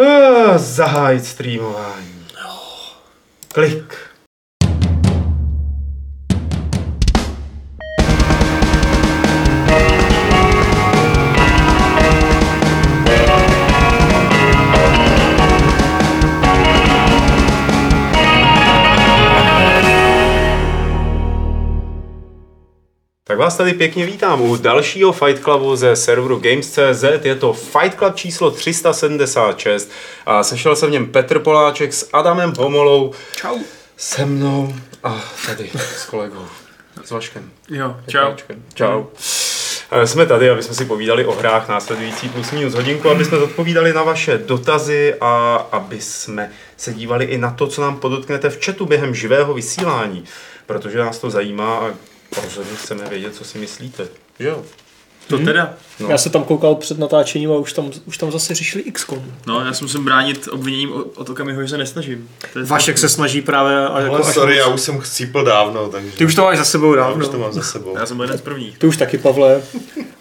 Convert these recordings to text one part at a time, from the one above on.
Uh, zahájit streamování. Klik. Tak vás tady pěkně vítám u dalšího Fight Clubu ze serveru Games.cz. Je to Fight Club číslo 376 a sešel se v něm Petr Poláček s Adamem Pomolou. Čau. Se mnou a tady s kolegou. S Vaškem. Jo, čau. Vaškem. Čau. Eh, Jsme tady, aby jsme si povídali o hrách následující plus minus hodinku, aby jsme odpovídali na vaše dotazy a aby jsme se dívali i na to, co nám podotknete v chatu během živého vysílání, protože nás to zajímá a rozhodně chceme vědět, co si myslíte. Jo? To teda. No. Já se tam koukal před natáčením a už tam, už tam zase řešili XCOM. No, já si musím bránit obviněním o- od okamihu, že se nesnažím. To je Vašek se snaží právě... A jako Ale až sorry, moc. já už jsem chcípl dávno, takže... Ty už to máš za sebou já dávno. už to mám za sebou. Já jsem byl jeden z prvních. Ty už taky, Pavle.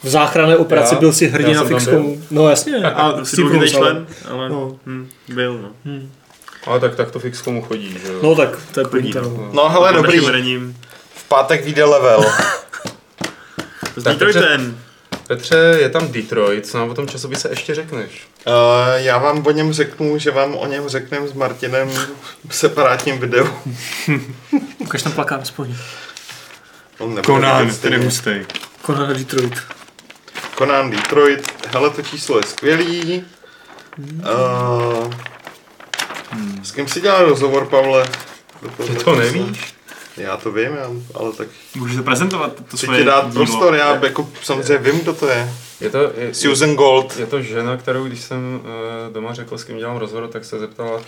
V záchranné operaci Já? byl si hrdina Já v XCOmu. No jasně. A to S si tím důležitý Bruce, ale- člen, ale No. hm, byl, no. Ale tak, tak to fix komu chodí, že jo? No tak, to je pointa. no. no. No hele, dobrý, pátek vyjde level. S Tak Detroitem. Petře, je tam Detroit, co nám o tom časopise ještě řekneš? Uh, já vám o něm řeknu, že vám o něm řekneme s Martinem v separátním videu. Ukaž tam plakát aspoň. On nebude vidět stejně. hustý. Conan Detroit. Conan Detroit, hele to číslo je skvělý. Uh, s kým si dělal rozhovor, Pavle? Do toho Ty to nevíš? Já to vím, já, ale tak Můžeš to prezentovat, to chci svoje ti dát dílo. prostor, já jako samozřejmě vím, kdo to je. Je to, je, Susan Gold. je to žena, kterou když jsem uh, doma řekl, s kým dělám rozhovor, tak se zeptala,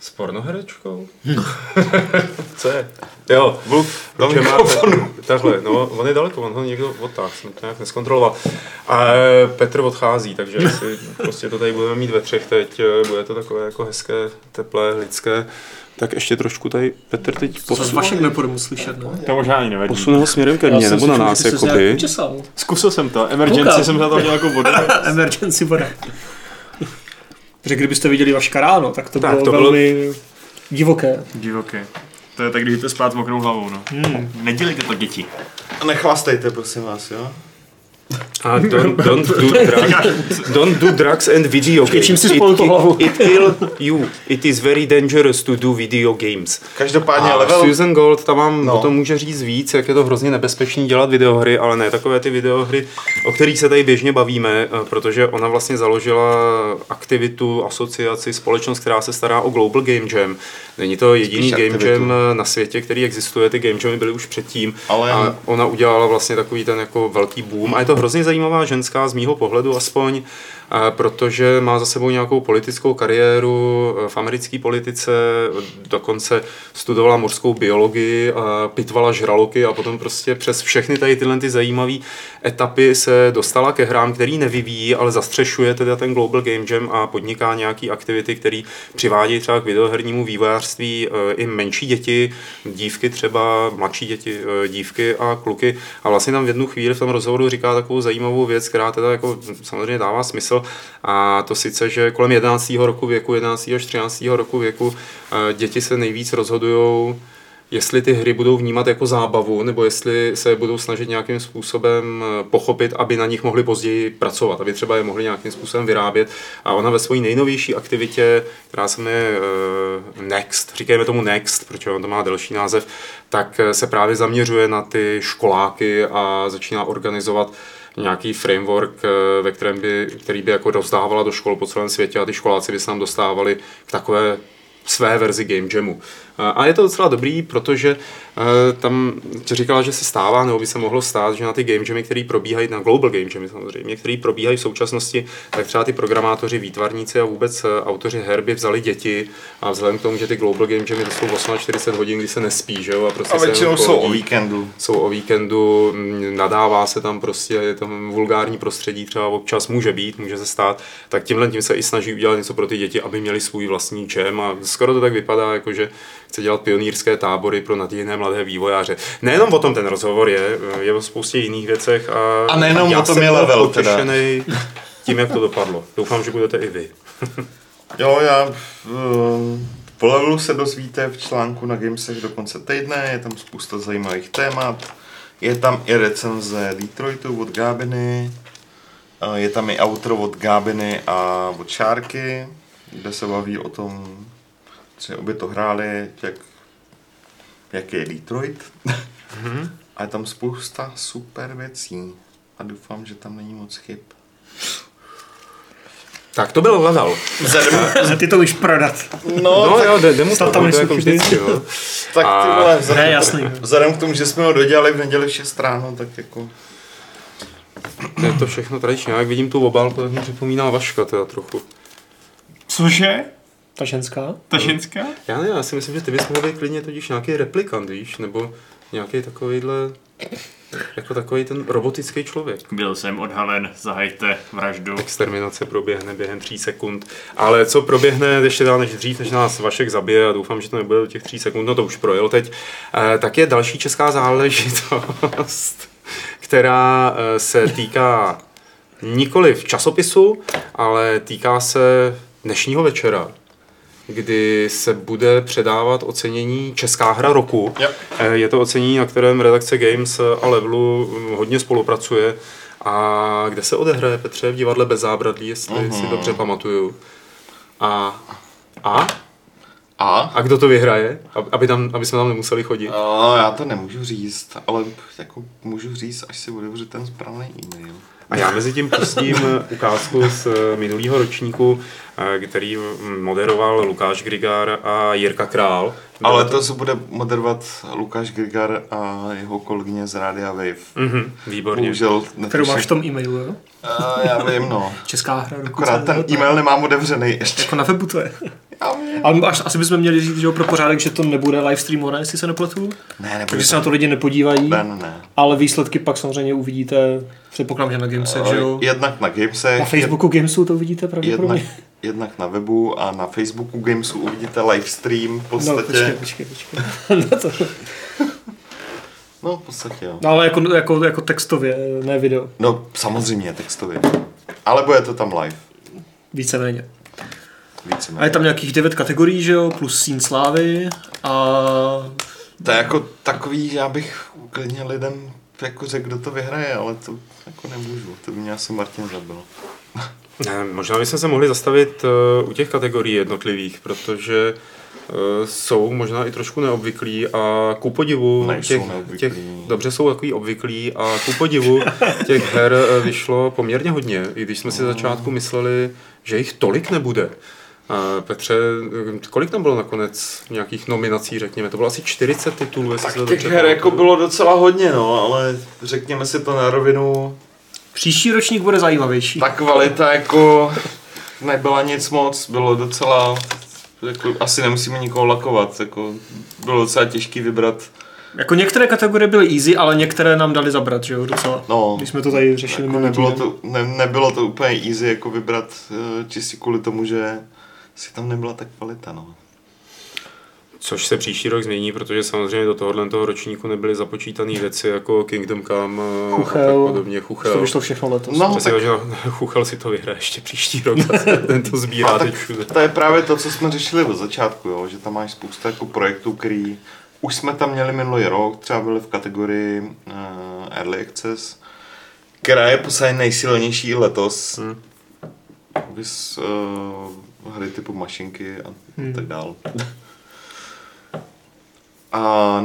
s pornoherečkou? Co je? Jo, Vlk do mikrofonu. takhle, no, on je daleko, on ho někdo odtáhl, jsem to nějak neskontroloval. A Petr odchází, takže asi prostě to tady budeme mít ve třech teď, eh, bude to takové jako hezké, teplé, lidské. Tak ještě trošku tady Petr teď Co z posun, Vašek nepůjde slyšet, no. To možná ani nevadí. posun ho směrem ke Já mně, jsem nebo na si nás, jakoby. Zkusil jsem to, emergency Koukám. jsem za to měl jako vodu. Emergency voda. Protože kdybyste viděli Vaška ráno, tak to Tak, bylo to bylo- velmi divoké. Divoké. To je tak, když jdete spát s mokrou hlavou, no. Hmm. Nedělejte to, děti. A nechvastejte, prosím vás, jo? A don't, don't, do drugs, don't do drugs and video games. čím si It- spolu tu it- hlavu? It kill you. It is very dangerous to do video games. Každopádně A level... Susan Gold tam vám No. no. o tom může říct víc, jak je to hrozně nebezpečný dělat videohry, ale ne takové ty videohry, o kterých se tady běžně bavíme, eh, protože ona vlastně založila aktivitu, asociaci, společnost, která se stará o Global Game Jam. Není to jediný Spíš Game aktivitu. Jam eh, na světě, který existuje, ty Game Jamy byly už předtím. Ale- A ona udělala vlastně takový ten jako velký boom. A je to hrozně zajímavá ženská, z mýho pohledu aspoň, protože má za sebou nějakou politickou kariéru eh, v americké politice, dokonce studovala mořskou biologii, pitvala žraloky a potom prostě přes všechny tady tyhle ty zajímavé etapy se dostala ke hrám, který nevyvíjí, ale zastřešuje teda ten Global Game Jam a podniká nějaký aktivity, které přivádí třeba k videohernímu vývojářství eh, i menší děti, dívky třeba, mladší děti, eh, dívky a kluky. A vlastně tam v jednu chvíli v tom rozhovoru říká takovou zajímavou věc, která teda jako samozřejmě dává smysl. A to sice, že kolem 11. roku věku, 11. až 13. roku věku eh, děti se nejvíc rozhodují jestli ty hry budou vnímat jako zábavu, nebo jestli se budou snažit nějakým způsobem eh, pochopit, aby na nich mohli později pracovat, aby třeba je mohli nějakým způsobem vyrábět. A ona ve své nejnovější aktivitě, která se jmenuje eh, Next, říkejme tomu Next, protože on to má delší název, tak se právě zaměřuje na ty školáky a začíná organizovat nějaký framework, eh, ve kterém by, který by jako rozdávala do škol po celém světě a ty školáci by se nám dostávali k takové své verzi Game Jamu. A je to docela dobrý, protože eh, tam říkala, že se stává, nebo by se mohlo stát, že na ty Game Jamy, které probíhají, na Global Game Jamy samozřejmě, které probíhají v současnosti, tak třeba ty programátoři, výtvarníci a vůbec eh, autoři her by vzali děti a vzhledem k tomu, že ty Global Game Jamy to jsou 48 hodin, kdy se nespí, že jo? A, prostě A většinou jenom jsou o víkendu. jsou o víkendu, nadává se tam prostě, je tam vulgární prostředí třeba občas může být, může se stát, tak tímhle tím se i snaží udělat něco pro ty děti, aby měli svůj vlastní čem a skoro to tak vypadá, jako že chce dělat pionýrské tábory pro nadějné mladé vývojáře. Nejenom o tom ten rozhovor je, je o spoustě jiných věcech a, A nejenom já o tom jsem je byl level teda. tím, jak to dopadlo. Doufám, že budete i vy. Jo, já uh, po levelu se dozvíte v článku na Gamesech do konce týdne, je tam spousta zajímavých témat. Je tam i recenze Detroitu od Gábiny, uh, je tam i outro od Gábiny a od Šárky, kde se baví o tom, že obě to hráli, jak, jak je Detroit. Mhm. A je tam spousta super věcí. A doufám, že tam není moc chyb. Tak to byl level. Ale ty to už prodat. No, No jo, jde, jde mu Tam to, tam to nejsou jako vždycky, jo. tak ty vole, vzhledem, Ne, jasný. vzhledem k tomu, že jsme ho dodělali v neděli v 6 ráno, tak jako... To je to všechno tradičně. Já jak vidím tu obálku, tak mi připomíná Vaška teda trochu. Cože? Ta ženská? Ta ženská? Já ne, já si myslím, že ty bys mohl být klidně totiž nějaký replikant, víš, nebo nějaký takovýhle, jako takový ten robotický člověk. Byl jsem odhalen, zahajte vraždu. Exterminace proběhne během tří sekund. Ale co proběhne ještě dál než dřív, než nás Vašek zabije a doufám, že to nebude do těch tří sekund, no to už projel teď, eh, tak je další česká záležitost, která eh, se týká nikoli v časopisu, ale týká se dnešního večera, kdy se bude předávat ocenění Česká hra roku. Jo. Eh, Je to ocenění, na kterém redakce Games a Levelu hm, hodně spolupracuje. A kde se odehraje, Petře? V divadle bez zábradlí, jestli Mhm. si dobře pamatuju. A, a? A? A kdo to vyhraje? Ab- Aby, tam, aby jsme tam nemuseli chodit. No, já to nemůžu říct, ale jako můžu říct, až si otevřu ten správný e-mail. A já mezi tím pustím ukázku z eh, minulého ročníku, eh, který hm, moderoval Lukáš Grigár a Jirka Král. Ale to se bude moderovat Lukáš Grigar a jeho kolegyně z Rádia Wave. Mhm, výborně. Bohužel Kterou máš v tom e-mailu, jo? A já vím, no. Česká hra. roku Akorát ten e-mail nemám otevřený ještě. Jako na webu to je. Ale až, asi bychom měli říct, že jo, pro pořádek, že to nebude live streamované, jestli se nepletu. Ne, nebude Takže se na to lidi nepodívají. Ne, ne, ne. Ale výsledky pak samozřejmě uvidíte, předpokládám, že na Gamesech, že jo? Jednak na Gamesech, Na Facebooku Gamesu to uvidíte jednak, pravděpodobně. jednak na webu a na Facebooku Gamesu uvidíte live stream v No, počkej, podstatě. počkej, počkej. no, to, No, v podstatě jo. no, ale jako, jako, jako textově, ne video. No, samozřejmě textově. Ale bude to tam live. Víceméně. Více A je tam nějakých devět kategorií, že jo, plus Sín Slávy a To je jako takový, já bych klidně lidem jako řekl, kdo to vyhraje, ale to jako nemůžu. To by mě asi Martin zabil. Ne, možná bychom se mohli zastavit uh, u těch kategorií jednotlivých, protože uh, jsou možná i trošku neobvyklí a ku podivu Nejsou těch, těch, dobře jsou takový obvyklí a ku podivu těch her eh, vyšlo poměrně hodně, i když jsme si začátku mysleli, že jich tolik nebude. A Petře, kolik tam bylo nakonec nějakých nominací, řekněme? To bylo asi 40 titulů, jestli se to Tak těch her jako bylo docela hodně, no, ale řekněme si to na rovinu, příští ročník bude zajímavější. ta kvalita jako nebyla nic moc, bylo docela, jako, asi nemusíme nikoho lakovat, jako bylo docela těžký vybrat. Jako některé kategorie byly easy, ale některé nám dali zabrat, že jo, docela. No, Když jsme to tady řešili jako nebylo, to, ne, nebylo to úplně easy jako vybrat eh, čistě kvůli tomu, že si tam nebyla ta kvalita, no. Což se příští rok změní, protože samozřejmě do tohohle toho ročníku nebyly započítané věci jako Kingdom Come eh, a Chuchel. tak podobně. Chuchel. To vyšlo všechno letos. No, Přesně, tak že Chuchel si to vyhraje ještě příští rok. Ten to sbírá A teď tak všude. to je právě to, co jsme řešili od začátku, jo? že tam máš spousta jako projektů, který už jsme tam měli minulý rok, třeba byly v kategorii uh, Early Access, která je posadě nejsilnější letos. Hmm. Vys, uh, hry typu mašinky a Hmm. tak dál. A,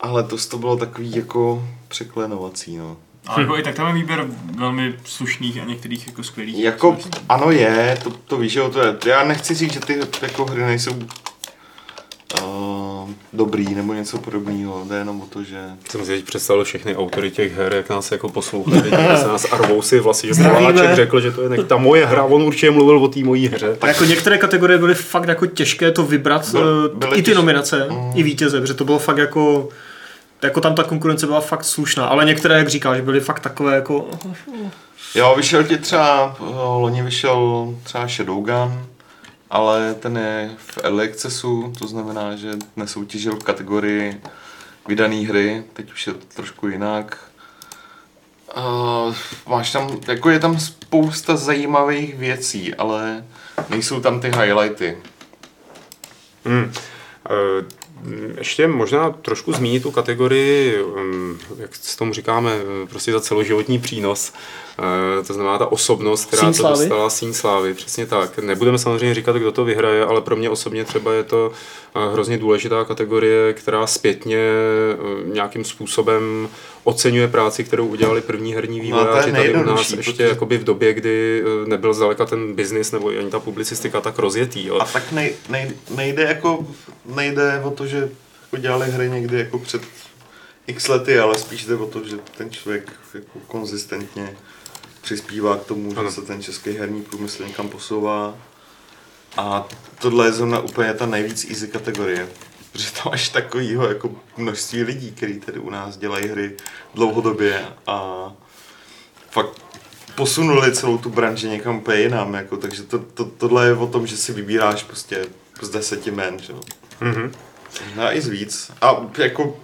a letos to bylo takový jako překlenovací, no. Ale jako i tak tam je výběr velmi slušných a některých jako skvělých. Jako, ano je, to, to víš, že jo, to je, já nechci říct, že ty jako hry nejsou uh, dobrý nebo něco podobného, jde jenom o to, že Jsem si teď představil všechny autory těch her, jak nás jako poslouchají, jak se nás arvou si vlastně, že Zdravíme. Poláček řekl, že to je ne- ta moje hra, on určitě mluvil o té mojí hře. A jako některé kategorie byly fakt jako těžké to vybrat, Byl- eh, byly i ty těžké. nominace, Mm. i vítěze, protože to bylo fakt jako, jako tam ta konkurence byla fakt slušná, ale některé, jak říkáš, byly fakt takové jako, jo, vyšel ti třeba, uh, loni vyšel třeba Shadowgun, ale ten je v early accessu, to znamená, že nesoutěžil v kategorii vydané hry, teď už je to trošku jinak. Uh, máš tam, jako je tam spousta zajímavých věcí, ale Nejsou tam ty highlighty. Hmm. Eh, Ještě možná trošku zmínit tu kategorii, mm, jak s tomu říkáme, eh, prostě za celoživotní přínos. Eh, To znamená ta osobnost, která Síň to slávy? dostala síň slávy, přesně tak. Nebudeme samozřejmě říkat, kdo to vyhraje, ale pro mě osobně třeba je to eh, hrozně důležitá kategorie, která zpětně eh, nějakým způsobem oceňuje práci, kterou udělali první herní No vývojáři tady u nás ještě protože- jakoby v době, kdy eh, nebyl zdaleka ten biznis nebo ani ta publicistika tak rozjetý. Jo. A tak nej, nej, nejde jako, nejde o to, že jako dělali hry někdy jako před x lety, ale spíš jde o to, že ten člověk jako konzistentně přispívá k tomu, Ano. že se ten český herní průmysl někam posouvá. A tohle je zrovna úplně ta nejvíc easy kategorie. Protože tam máš takovýho jako množství lidí, kteří tady u nás dělají hry dlouhodobě a fakt posunuli celou tu branži někam úplně jinam, jako, takže to, to, tohle je o tom, že si vybíráš prostě z deseti men, že jo. Mhm. Možná i z víc. A jako...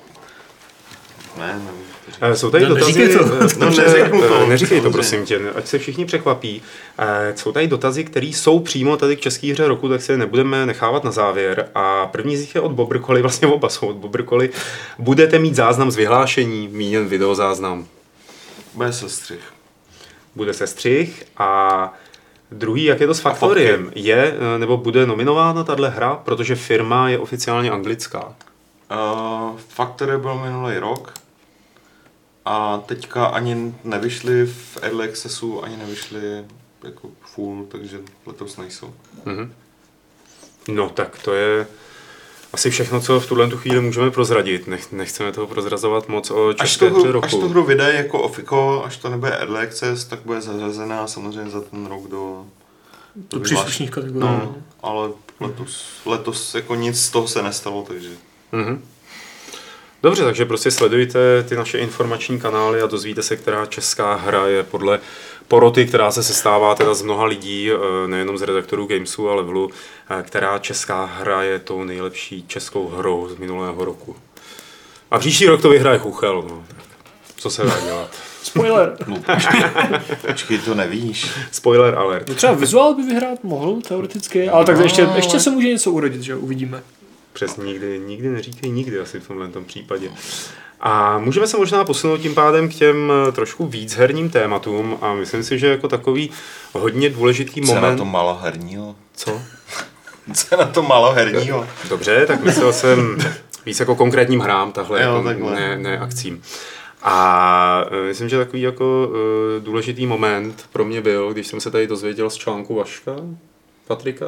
Ne, ne. Eh, Jsou tady No, dotazy, neříkej to. eh, No, dobře, neřeknu to, eh, neříkej to, prosím tě, ať se všichni překvapí. Jsou tady dotazy, které jsou přímo tady k české hře roku, tak si je nebudeme nechávat na závěr. A první z nich je od Bobrkoli, vlastně oba jsou od Bobrkoli. Budete mít záznam z vyhlášení, míněn videozáznam. Bude sestřih. Bude sestřih a druhý, jak je to s Faktoriem, je nebo bude nominována tahle hra, protože firma je oficiálně anglická. Uh, Factory byl minulý rok a teďka ani nevyšli v Early Accessu, ani nevyšli jako full, takže letos nejsou. Mhm. No tak to je asi všechno, co v tuhle tu chvíli můžeme prozradit. Nech, nechceme toho prozrazovat moc o Až české hře hru, až tu roku. hru vydá jako ofiko, až to nebude Early Access, tak bude zařazená samozřejmě za ten rok do, Do příslušných kategorií. No, ale letos, letos jako nic z toho se nestalo, takže Mhm. Dobře, takže prostě sledujte ty naše informační kanály a dozvíte se, která česká hra je podle poroty, která se sestává teda z mnoha lidí, eh, nejenom z redaktorů Gamesu a Levelu, eh, která česká hra je tou nejlepší českou hrou z minulého roku. A příští rok to vyhraje Chuchel, no. Co se dá dělat? Spoiler. počkej, to nevíš. Spoiler alert. No třeba vizuál by vyhrát mohl, teoreticky, ale tak ještě, ještě se může něco urodit, že uvidíme. Přesně nikdy, nikdy neříkej nikdy asi v tomhle tom případě. A můžeme se možná posunout tím pádem k těm eh, trošku víc herním tématům a myslím si, že jako takový hodně důležitý Co je na moment... to maloherního? Co? Co je na to maloherního? Dobře, tak myslel jsem víc jako konkrétním hrám, tahle, Jo, jako takhle. ne, ne akcím. A eh, myslím, že takový jako eh, důležitý moment pro mě byl, když jsem se tady dozvěděl z článku Vaška, Patrika,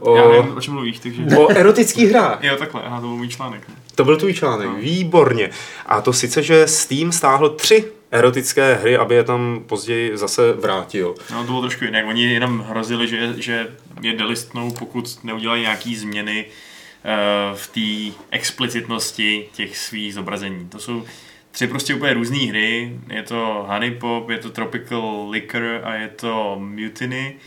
Uh, já nevím, o čem mluvíš, takže... o erotických hrách. Jo, takhle, aha, to byl můj článek. ne? To byl tvůj článek, No. výborně. A to sice, že Steam stáhl tři erotické hry, aby je tam později zase vrátil. No, to bylo trošku jinak. Oni jenom hrozili, že, že je delistnou, pokud neudělají nějaký změny eh, v té explicitnosti těch svých zobrazení. To jsou tři prostě úplně různé hry. Je to Honey Pop, je to Tropical Liquor a je to Mutiny, eh,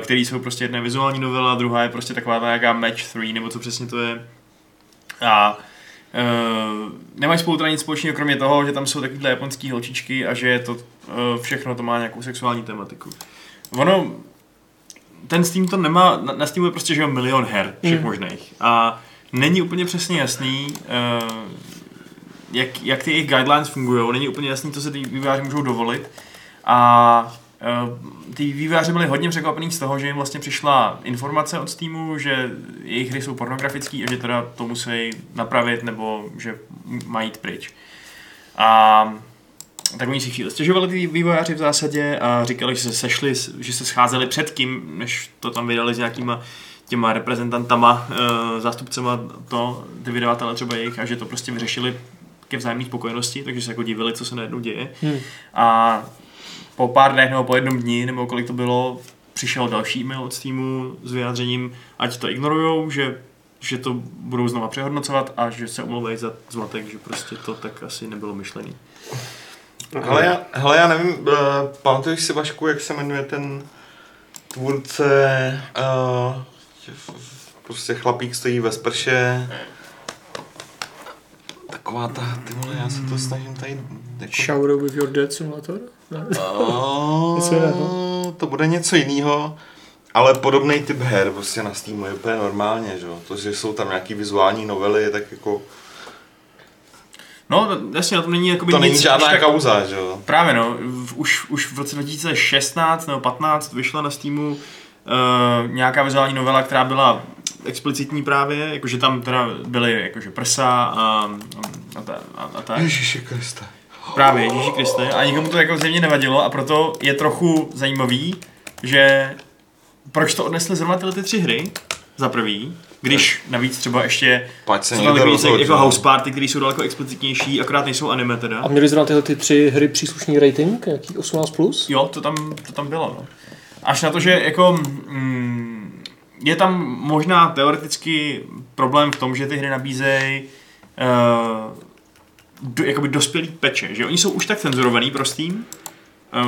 který jsou prostě jedna je vizuální novela, druhá je prostě taková ta nějaká Match 3, nebo co přesně to je. A Uh, nemají spolu teda nic společného, kromě toho, že tam jsou takovýhle japonský holčičky a že to uh, všechno to má nějakou sexuální tematiku. Ono, ten Steam to nemá, na, na Steamu je prostě že jo, milion her všech Mm. možných a není úplně přesně jasný, uh, jak, jak ty jejich guidelines fungují, není úplně jasný, co se ty vývojáři můžou dovolit a ty vývojáři byli hodně překvapení z toho, že jim vlastně přišla informace od Steamu, že jejich hry jsou pornografické a že teda to musí napravit nebo že mají jít pryč. A tak oni si chvíli stěžovali ty vývojáři v zásadě a říkali, že se sešli, že se scházeli předtím, než to tam vydali s nějakýma těma reprezentantama, e, zástupcema to, ty vydavatele třeba jejich a že to prostě vyřešili ke vzájemné spokojenosti, takže se jako divili, co se najednou děje. Hmm. A po pár dnech nebo po jednom dni, nebo kolik to bylo, přišel další e-mail od Steamu s vyjádřením, ať to ignorujou, že, že to budou znova přehodnocovat a že se omlouvají za zmatek, že prostě to tak asi nebylo myšlený. Hele, já, hele, já nevím, uh, pamatuješ si Vašku, jak se jmenuje ten tvůrce, uh, prostě chlapík stojí ve sprše, taková ta, ty vole, já se to snažím tady, jako, Shower with your dead simulator? Ne? Oh, to bude něco jiného. Ale podobný typ her prostě na Steamu je úplně normálně, že jo. To, že jsou tam nějaký vizuální novely, je tak jako... No, jasně, na tom není jakoby To nic není žádná tak, kauza, že jo. Právě no, v, už, už v roce 2016 nebo 15 vyšla na Steamu uh, nějaká vizuální novela, která byla explicitní právě, jakože tam teda byly jakože prsa a, a, ta, a, a tak. Ježiši Kriste. Právě, Ježíši Kriste. A nikomu to jako zřejmě nevadilo a proto je trochu zajímavý, že proč to odnesly zrovna tyhle ty tři hry, za prvý, když navíc třeba ještě Pať se rozhodl, jako house party, které jsou daleko explicitnější, akorát nejsou anime teda. A měli zrovna tyhle ty tři hry příslušný rating, nějaký 18+. Plus? Jo, to tam, to tam bylo, no. Až na to, že jako mm, je tam možná teoreticky problém v tom, že ty hry nabízejí uh, do, jakoby dospělý peče, že oni jsou už tak cenzurovaný pro Steam,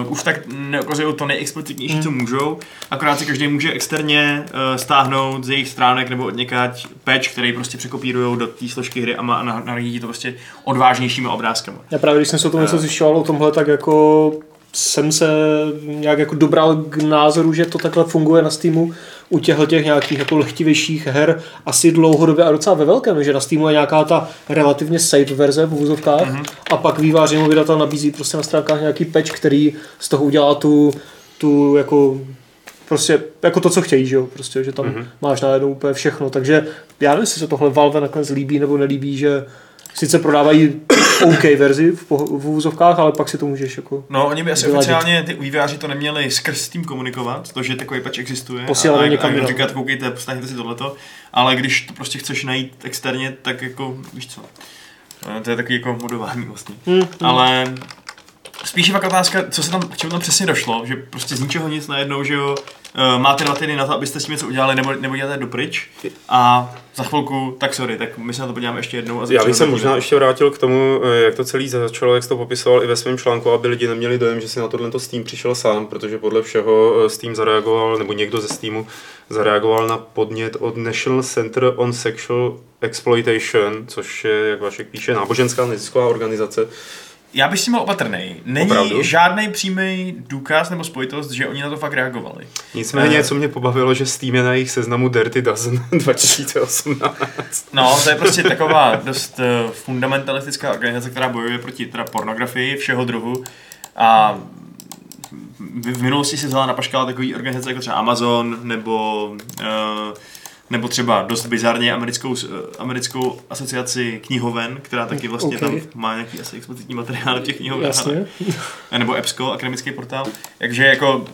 Uh, už tak neukazují to nejexplicitnější, co můžou, akorát si každý může externě uh, stáhnout z jejich stránek nebo od někať patch, který prostě překopírují do té složky hry a, má- a na- nahradí to prostě odvážnějšími obrázkama. Já právě, když jsem se o tom něco zjišťoval o tomhle, tak jako jsem se nějak jako dobral k názoru, že to takhle funguje na Steamu u těchto těch nějakých jako lehtivějších her asi dlouhodobě a docela ve velkém, že na Steamu je nějaká ta relativně safe verze v úzovkách mm-hmm. a pak výváři nebo vydatel nabízí prostě na stránkách nějaký patch, který z toho udělá tu, tu jako prostě jako to, co chtějí, že jo, prostě, že tam mm-hmm. máš najednou úplně všechno, takže já nevím, jestli se tohle Valve nakonec líbí nebo nelíbí, že sice prodávají OK verzi v, poh- v úzovkách, ale pak si to můžeš jako No, oni by asi Vyladit. oficiálně ty vývojáři to neměli skrz tím komunikovat, to, že takový patch existuje. Posílat a, někam a, říkat, koukejte, stáhněte si tohleto, ale když to prostě chceš najít externě, tak jako, víš co, Eh, to je takový jako modování vlastně. Hmm, Ale spíš je fakt otázka, co se tam, k čemu tam přesně došlo, že prostě z ničeho nic najednou, že jo, eh, máte dva týdny na to, abyste s tím něco udělali, nebo, nebo děláte dopryč a za chvilku, tak sorry, tak my se na to podíváme ještě jednou. A Já bych se možná to ještě vrátil k tomu, eh, jak to celý začalo, jak jsi to popisoval i ve svém článku, aby lidi neměli dojem, že si na tohle Steam přišel sám, protože podle všeho eh, Steam zareagoval, nebo někdo ze Steamu zareagoval na podnět od National Center on Sexual Exploitation, což je, jak Vašek píše, náboženská nezisková organizace. Já bych s tím byl opatrný. Není Opravdu? žádný přímý důkaz nebo spojitost, že oni na to fakt reagovali. Nicméně, Eh. co mě pobavilo, že Steam je na jejich seznamu Dirty Dozen 2018. No, to je prostě taková dost uh, fundamentalistická organizace, která bojuje proti teda pornografii všeho druhu. A v, minulosti si vzala na paškal takový organizace jako třeba Amazon nebo uh, nebo třeba dost bizarně americkou, uh, americkou asociaci knihoven, která taky vlastně Ok. tam má nějaký asi explicitní materiál v těch knihoven. jasně. nebo EBSCO, akademický portál. Takže jako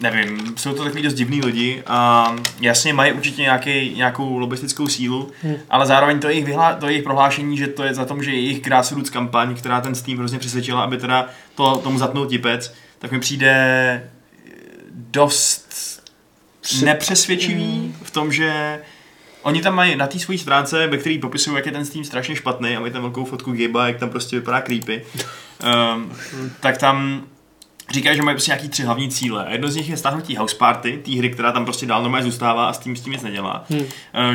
nevím, jsou to takový dost divný lidi a jasně mají určitě nějaký, nějakou lobistickou sílu, hmm. ale zároveň to jejich, vyhlá, to jejich prohlášení, že to je za tom, že jejich grassroots kampaň, která ten Steam hrozně přesvědčila, aby teda to, tomu zatnul tipec, tak mi přijde eh, dost nepřesvědčivý v tom, že Oni tam mají na té své stránce, ve které popisují, jak je ten Steam strašně špatný a mají tam velkou fotku Gabe, jak tam prostě vypadá creepy, um, tak tam říkají, že mají prostě nějaký tři hlavní cíle. A jedno z nich je stáhnutí House Party, té hry, která tam prostě dál normálně zůstává a s tím, s tím nic nedělá. Hmm.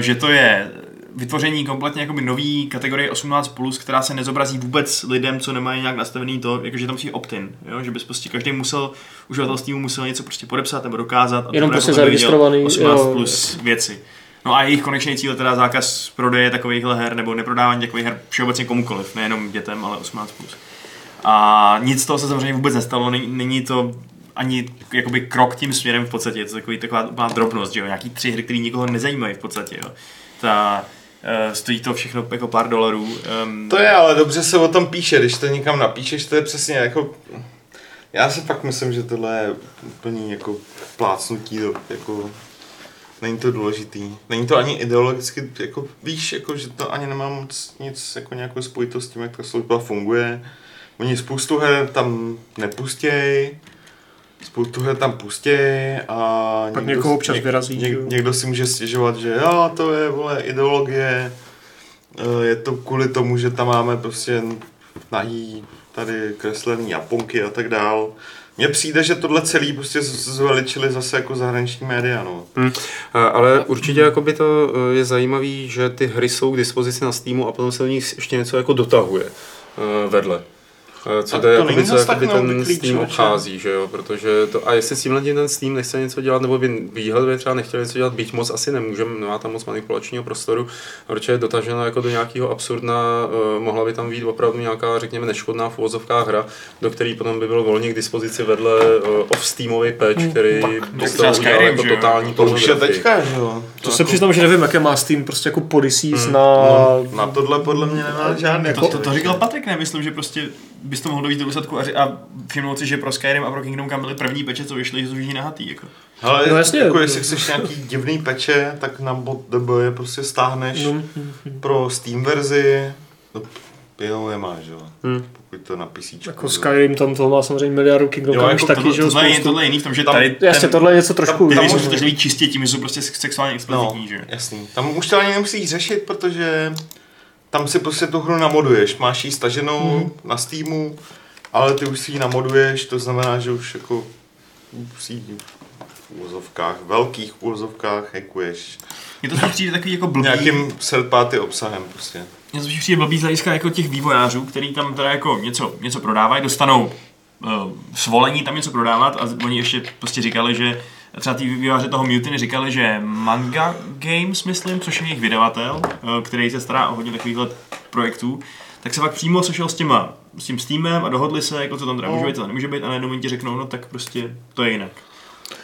Že to je vytvoření kompletně jakoby nový kategorie 18+, plus, která se nezobrazí vůbec lidem, co nemají nějak nastavený to, jakože tam musí opt-in, jo? že bys prostě každý musel, uživatel Steamu musel něco prostě podepsat nebo dokázat. A Jenom prostě zaregistrovaný, 18 jo. plus věci. No a jejich konečný cíl je teda zákaz prodeje takovýchhle her nebo neprodávání takových her všeobecně komukoliv, nejenom dětem, ale 18+. Plus. A nic z toho se samozřejmě vůbec nestalo, není, to ani jakoby krok tím směrem v podstatě, je to takový, taková úplná drobnost, že jo, nějaký tři hry, které nikoho nezajímají v podstatě, jo. Ta, stojí to všechno jako pár dolarů. Um, To je, ale dobře se o tom píše, když to někam napíšeš, to je přesně jako... Já si fakt myslím, že tohle je úplný jako plácnutí, do, jako... Není to důležitý. Není to ani ideologicky, jako víš, jako, že to ani nemá moc nic jako nějakou spojitost s tím, jak ta služba funguje. Oni spoustu her tam nepustějí, spoustu her tam pustějí a... Pak někoho občas vyrazí, Něk, že jo. někdo si může stěžovat, že jo, to je, vole, ideologie, Eh, je to kvůli tomu, že tam máme prostě nahý tady kreslený japonky a tak dál. Mně přijde, že tohle celý prostě zveličili zase jako zahraniční média, no. Hmm. A- Ale určitě jakoby to eh, je zajímavé, že ty hry jsou k dispozici na Steamu a potom se do nich ještě něco jako dotahuje eh, vedle. Eh, co jde, to není co jakoby ten Steam člověče. obchází, že jo, protože to, a jestli s tímhle tím ten Steam nechce něco dělat, nebo by výhledově třeba nechtěl něco dělat, byť moc asi nemůžeme, nemá tam moc manipulačního prostoru, protože je dotaženo jako do nějakého absurdna, uh, mohla by tam být opravdu nějaká, řekněme, neškodná v uvozovkách hra, do který potom by byl volně k dispozici vedle uh, off-steamový patch, který by z toho udělal jako totální To už je teďka, že jo? To se přiznám, že nevím, jaké má Steam prostě jako policies na... No, na tohle podle mě nemá žádný. Jako- To, to, to říkal Patrik, ne? Myslím, že prostě bys to mohl dojít do výsledku a, ři- a všimnout si, že pro Skyrim a pro Kingdom Come byly první peče, co vyšly, jsou všichni nahatý. Jako. Ale No jasně. jako jestli chceš nějaký divný peče, tak na bot.db je prostě stáhneš No, pro Steam verzi. No, jo, je máš, jo. Hmm. Pokud to na PC. jako Skyrim tam toho má samozřejmě miliardu, Kingdom Jo, jako taky, tohle, že jo, tohle, je, spoustu. tohle je jiný v tom, že Tam- tady Jasně, ten, tohle je něco trošku... ty tam nejsou už- přitažlivý čistě tím, že jsou prostě sexuálně No, explicitní, že? jasný. Tam už to ani nemusíš řešit, protože tam si prostě tu hru namoduješ. Máš ji staženou Mhm. na Steamu, ale ty už si ji namoduješ, to znamená, že už jako si ji v úvozovkách, velkých úvozovkách hackuješ. Mně to spíš přijde takový jako blbý. Nějakým third party obsahem prostě. Mně to přijde blbý z hlediska jako těch vývojářů, který tam teda jako něco, něco prodávají, dostanou uh, svolení tam něco prodávat a oni ještě prostě říkali, že třeba ty vývojáři toho Mutiny říkali, že Manga Games, myslím, což je jejich vydavatel, uh, který se stará o hodně takovýchhle projektů, tak se pak přímo sešel s těma, s tím Steamem a dohodli se, jako co tam teda může být, co nemůže být a najednou ti řeknou, no tak prostě to je jinak.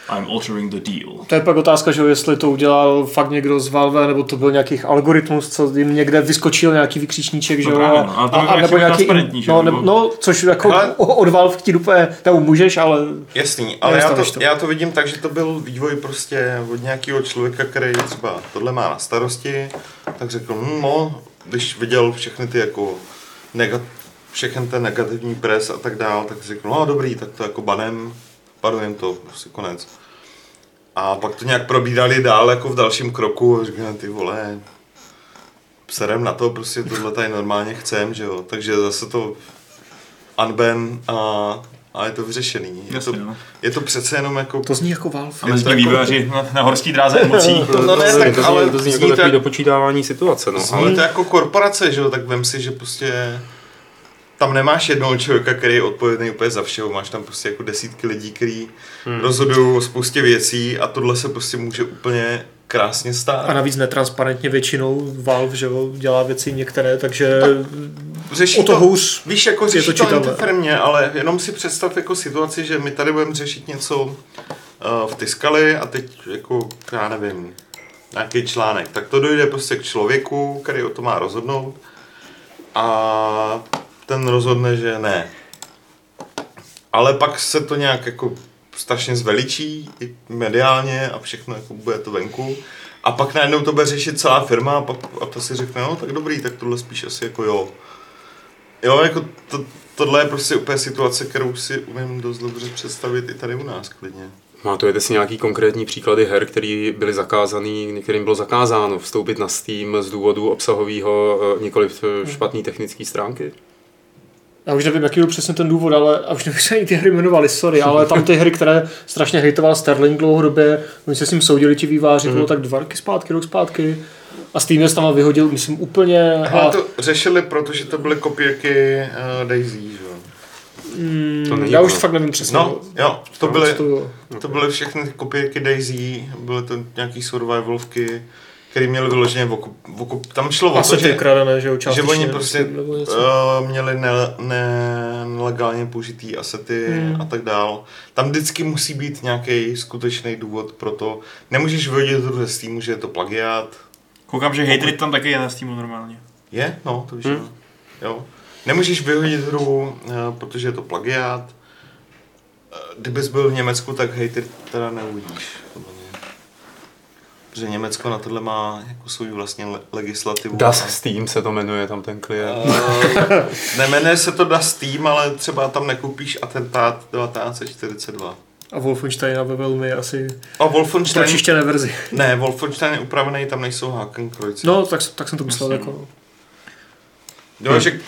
I'm altering the deal. To je pak otázka, že jo, jestli to udělal fakt někdo z Valve, nebo to byl nějakých algoritmus, co jim někde vyskočil nějaký vykřičník, že No jo. právě, no, ale to by bylo nebo transparentní, že no, jo, nebo, nebo- no, což jako Hele. od Valve ti úplně, tam můžeš, ale Jasný, ale já to, to. já to vidím tak, že to byl vývoj prostě od nějakého člověka, který třeba tohle má na starosti, tak řekl, hm, no, když viděl všechny ty jako negat, všechny ten negativní pres a tak dál, tak řekl, no dobrý, tak to jako banem, banujem to, prostě konec. A pak to nějak probírali dál jako v dalším kroku a říkám, ty vole, serem na to, prostě tohle tady normálně chcem, že jo, takže zase to unban a, a je to vyřešený. Je to, Jasně, no. je to přece jenom jako... to zní jako Valve. A Je mezi to tím jako- vývojáři na, na horský dráze emocí. No ne, to, tak to, ale zní, to zní jako zní to takový jak- dopočítávání situace, no, Zní ale to jako korporace, že jo, tak vem si, že prostě tam nemáš jednoho člověka, který je odpovědný úplně za všeho, máš tam prostě jako desítky lidí, kteří hmm. rozhodují o spoustě věcí a tohle se prostě může úplně krásně stát. A navíc netransparentně většinou Valve, že jo, dělá věci některé, takže Řeší o to hůř Víš, jako je řeší to to, to interfirmně, ale jenom si představ jako situaci, že my tady budeme řešit něco uh, v Tiskali a teď jako, já nevím, nějaký článek, tak to dojde prostě k člověku, který o to má rozhodnout a ten rozhodne, že ne. Ale pak se to nějak jako strašně zveličí i mediálně a všechno jako bude to venku. A pak najednou to bude řešit celá firma a, pak, a to si řekne, no tak dobrý, tak tohle spíš asi jako jo. Jo, jako to, tohle je prostě úplně situace, kterou si umím dost dobře představit i tady u nás klidně. Máte si nějaký konkrétní příklady her, které byly zakázané, kterým bylo zakázáno vstoupit na Steam z důvodu obsahového, nikoli špatné technické stránky? Já už nevím, jaký byl přesně ten důvod, ale a už nevím, jak se ani ty hry jmenovaly, sorry, ale tam ty hry, které strašně hejtoval Sterling dlouhodobě, oni se s ním soudili ti výváři, to bylo tak dva roky zpátky, rok zpátky. A Steam je tam vyhodil, myslím, úplně. Ale A, to řešili, protože to byly kopírky uh, Daisy, že jo. mm, to já už ono. fakt nevím přesně. No, jo, to byly, to bylo. to byly všechny kopírky Daisy, byly to nějaký survivalovky, který měli vyloženě v okup, okup. Tam šlo o to, že, ukradené, že že oni prostě uh, měli ne, ne, nelegálně použitý asety Hmm. a tak dál. Tam vždycky musí být nějaký skutečný důvod pro to. Nemůžeš vyhodit hru ze Steamu, že je to plagiát. Koukám, že Hatred tam taky je na Steamu normálně. Je? No, to víš. Hmm. Hmm. Jo. Nemůžeš vyhodit hru, eh, protože je to plagiát. Eh, Kdybys byl v Německu, tak hejty teda neuvidíš. Protože Německo na tohle má jako svou vlastní le- legislativu. Das Steam se to jmenuje, tam ten klient. Eh, Nemenuje se to Das Steam, ale třeba tam nekoupíš atentát 1942. A Wolfenstein ve velmi asi A Wolfenstein, pročištěné verzi. ne, Wolfenstein je upravený, tam nejsou Hakenkreuze. No, tak, tak jsem to myslel. Myslím. Jako, Jo, že Eh,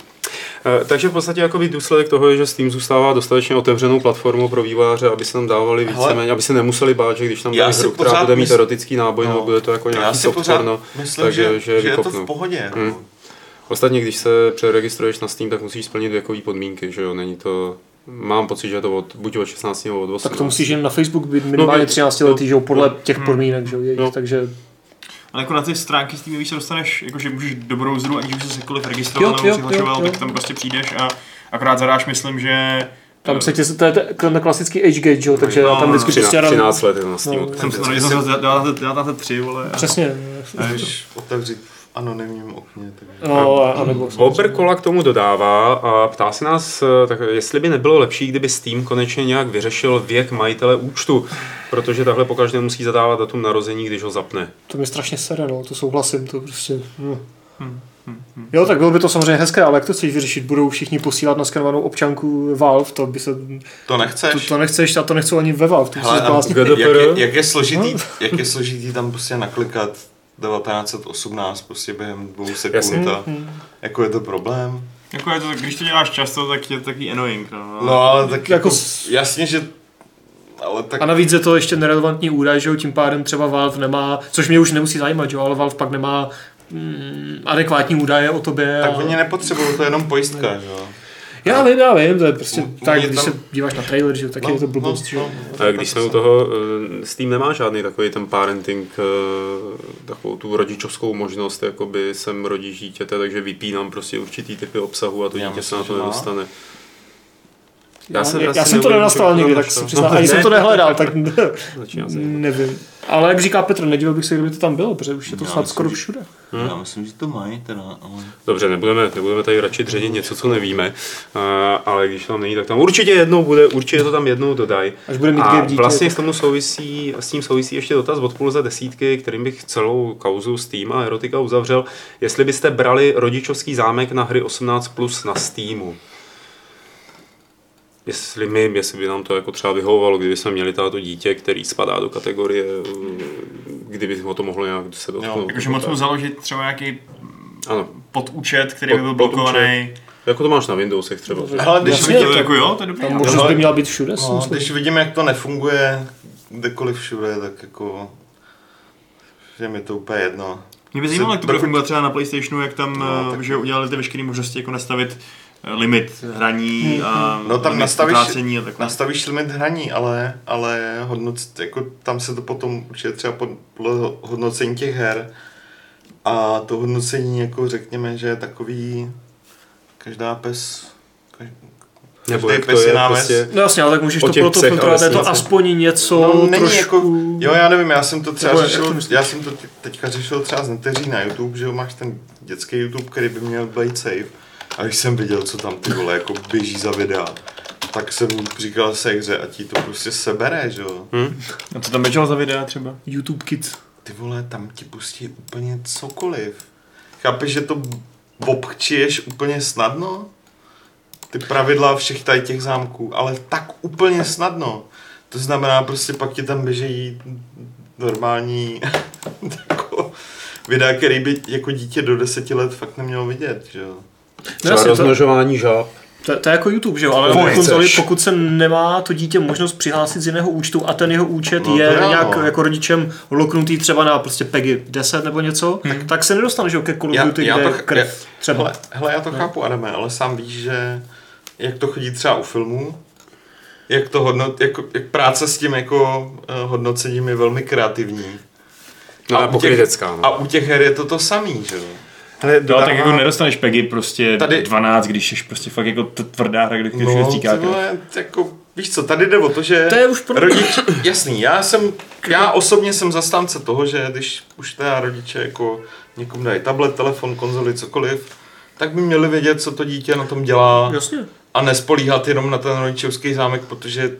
Takže v podstatě jakoby důsledek toho je, že Steam zůstává dostatečně otevřenou platformou pro vývojáře, aby se tam dávali víceméně, aby se nemuseli bát, že když tam dají hru, která bude mít mysl- erotický náboj, No. nebo bude to jako já nějaký si soft pořád porno, myslím, takže že, že, že je to v pohodě. Jako. Hmm. Ostatně, když se přeregistruješ na Steam, tak musíš splnit věkové podmínky, že jo, není to... Mám pocit, že je to od, buď od 16 nebo od 18. Tak to musíš jen na Facebook být minimálně No, 13 no, letý, že jo, podle no, těch podmínek, že jo, No. takže Ale jako na ty stránky s tím víš, se dostaneš, jakože můžeš do browseru, aniž by se sekoliv registroval Jo, nebo přihlašoval, tak tam prostě přijdeš a akorát zadáš, myslím, že tam se tě, to je ten klasický age gate, že jo, takže No, já tam vždycky 13, prostě 13 let je na Steamu. No, tak jsem se narodil, jsem se 1903, vole. a- Přesně. a Můžeš otevřít anonymním okně. Takže... No, a, a nebo... Bober Kola k tomu dodává a ptá se nás, eh, tak jestli by nebylo lepší, kdyby Steam konečně nějak vyřešil věk majitele účtu, protože takhle pokaždé musí zadávat datum narození, když ho zapne. To mě strašně sere, no, to souhlasím, to prostě... No. Hm, hm, hm. Jo, tak bylo by to samozřejmě hezké, ale jak to chceš vyřešit? Budou všichni posílat naskenovanou občanku Valve, to by se... To To, nechceš? to nechceš a to nechcou ani ve Valve, to Hele. GDPR. jak, je, jak, je složitý, jak je složitý tam prostě naklikat 1918 prostě během dvou sekund Jasně. a jako je to problém. Jako je to, tak, když to děláš často, tak je to takový annoying, no. No ale tak Jako jako, jasně, že ale tak A navíc je to ještě nerelevantní údaj, že jo, tím pádem třeba Valve nemá, což mě už nemusí zajímat, že jo, ale Valve pak nemá mm, adekvátní údaje o tobě. tak a... oni nepotřebují, to je jenom pojistka, že jo. Já vím, já vím, to je prostě U- tak, když tam- se díváš na trailer, že tak No, je to no, blbost, jo. no. A když jsme u toho, eh, Steam nemá žádný takový ten parenting, eh, takovou tu rodičovskou možnost, jakoby jsem rodič dítěte, takže vypínám prostě určitý typy obsahu a to Já dítě se na to nedostane. Já, jsem- já, já já si jsem to nenastal nikdy, tak si přiznám, No, ani jsem ne. to nehledal, tak nevím. Ale jak říká Petr, nedivil bych se, kdyby to tam bylo, protože už je to Já snad myslím, skoro všude. Já myslím, že to mají teda, ale... Dobře, nebudeme, nebudeme tady radši dřenit něco, co nevíme, uh, ale když tam není, tak tam určitě jednou bude, určitě to tam jednou dodaj. Až bude mít A dítě. vlastně tak- s, tomu souvisí, s tím souvisí ještě dotaz od půl za desítky, kterým bych celou kauzu Steam a Erotika uzavřel. Jestli byste brali rodičovský zámek na hry 18 plus na Steamu. Jestli my, jestli by nám to jako třeba vyhovovalo, kdyby jsme měli tato dítě, který spadá do kategorie, uh, kdyby ho to mohlo nějak se dotknout. Jakože moc mu založit třeba nějaký Ano, podúčet, který by byl Pod- podúčet. blokovaný. jako to máš na Windowsech třeba. Ale když Jasně, vidím, To to- jako jo, to je dobrý. Tam no. možnost ale- by měla být všude, no, když vidím, jak to nefunguje kdekoliv všude, tak jako... Že mi to úplně jedno. Mě by zajímalo, jak to bude fungovat třeba na Playstationu, jak tam No, no, tak- že udělali ty veškeré možnosti, jako nastavit eh, limit hraní a No tam limit nastavíš- a. Nastavíš limit hraní, ale, ale hodnoc, jako tam se to potom určitě třeba pod- podle hodnocení těch her a to hodnocení, jako řekněme, že je takový každá pes, kaž- Nebo každý jak to pes je jiná prostě. No jasně, ale tak můžeš to proto filtrovat, je to aspoň něco No, není trošku... jako, jo, já nevím, já jsem to třeba Nebo řešil, já jsem to te- teďka řešil třeba z neteří na YouTube, že jo, máš ten dětský YouTube, který by měl být safe. A když jsem viděl, co tam ty vole jako běží za videa, tak jsem říkal se hře a ti to prostě sebere, že jo. A co tam běželo za videa třeba? YouTube Kids. Ty vole, tam ti pustí úplně cokoliv. Chápeš, že to obchčiješ úplně snadno? Ty pravidla všech tady těch zámků, ale tak úplně snadno. To znamená, prostě pak ti tam běžejí normální jako videa, který by jako dítě do deseti let fakt nemělo vidět, že jo. Třeba to- rozmnožování žáb. To, to je jako YouTube, že jo? Ale konzoli, pokud se nemá to dítě možnost přihlásit z jiného účtu a ten jeho účet No, je jo, nějak no. jako rodičem loknutý třeba na prostě PEGI 10 nebo něco, tak, tak se nedostane, že jo, ke Call of Já- Duty, já kde to krev třeba. Hele, hele, já to chápu, Adame, ale sám víš, že jak to chodí třeba u filmů, jak to hodnot, jako, jak práce s tím jako uh, hodnocením je velmi kreativní. No, a u těch, pokrytecká. No. a u těch her je to to samý, že jo. Hele, No, tak jako nedostaneš PEGI prostě Tady- tady... 12, když jsi prostě fakt jako tvrdá hra, když no, říká. jako, víš co, tady jde o to, že To je už pro- rodič, jasný, já jsem, já osobně jsem zastánce toho, že když už teda rodiče jako někomu dají tablet, telefon, konzoli, cokoliv, tak by měli vědět, co to dítě na tom dělá. Jasně. a nespolíhat jenom na ten rodičovský zámek, protože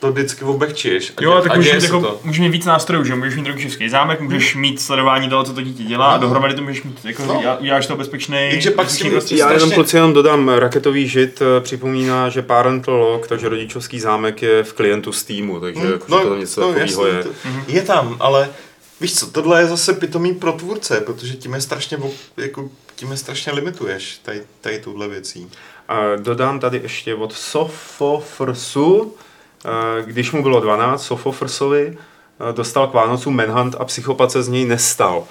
to vždycky obehčíš. A Jo, dě- tak a můžeš jako, to. můžeš mít víc nástrojů, že můžeš mít rodičovský zámek, můžeš mít sledování toho, co to dítě dělá a No. dohromady to můžeš mít, jako No. uděláš to bezpečný. Jenže pak s tím- bezpečný Já jenom kluci jenom dodám, raketový žid eh, připomíná, že parental lock, takže rodičovský zámek je v klientu Steamu, takže Hm, jako, no, to tam něco no, takového je. to, je tam, ale víš co, tohle je zase pitomý pro tvůrce, protože tím je strašně, jako, tím je strašně limituješ tady, tady tuhle věcí. A dodám tady ještě od Sofofrsu, když mu bylo 12, Sofofrsovi, eh, dostal k Vánocům Manhunt a psychopat se z něj nestal.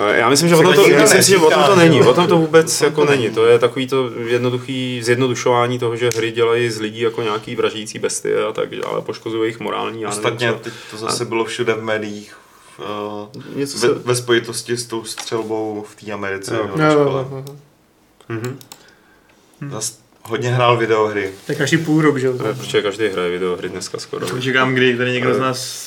Eh, Já myslím, že o tom to myslím si, že o tom to není. O tom to vůbec jako to není. není. To je takový to jednoduchý zjednodušování toho, že hry dělají z lidí jako nějaký vražící bestie a tak, ale poškozují jejich morální. nevím Ostatně teď to zase bylo všude v médiích. Uh, Něco ve, se... ve spojitosti s tou střelbou v té Americe. Jo. Jo, jo, jo. Mhm. Zas hodně hrál videohry. Je každý půl rok, že jo? Protože každý hraje videohry dneska skoro. Čekám, kdy tady někdo z nás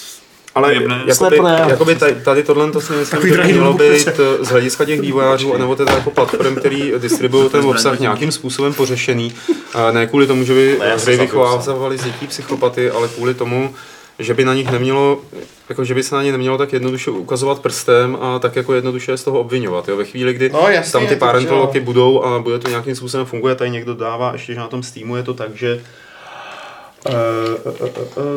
Ale Jebne. jakoby, jakoby tady, tady tohle to si myslím, že by mělo být eh, z hlediska těch vývojářů, nebo teda jako platform, který distribuují ten obsah nějakým způsobem pořešený. A ne kvůli tomu, že by hry vychovávaly z dětí psychopaty, ale kvůli tomu, že by na nich nemělo, jako že by se na ně nemělo tak jednoduše ukazovat prstem a tak jako jednoduše je z toho obvinovat. Jo? Ve chvíli, kdy No, jasně, tam ty parental jo. locky budou a bude to nějakým způsobem funguje, tady někdo dává, ještě že na tom Steamu je to tak, že Uh, uh, uh,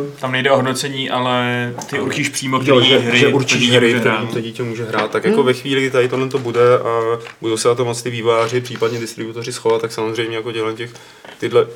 uh, Tam nejde o hodnocení, ale ty určíš přímo, Jo, který že, hry že to dítě hry, může které hrát. to dítě může hrát. Tak jako ve chvíli, kdy tady tohle to bude a budou se na to moc ty výváři, případně distributoři schovat, tak samozřejmě jako dělat těch tyhle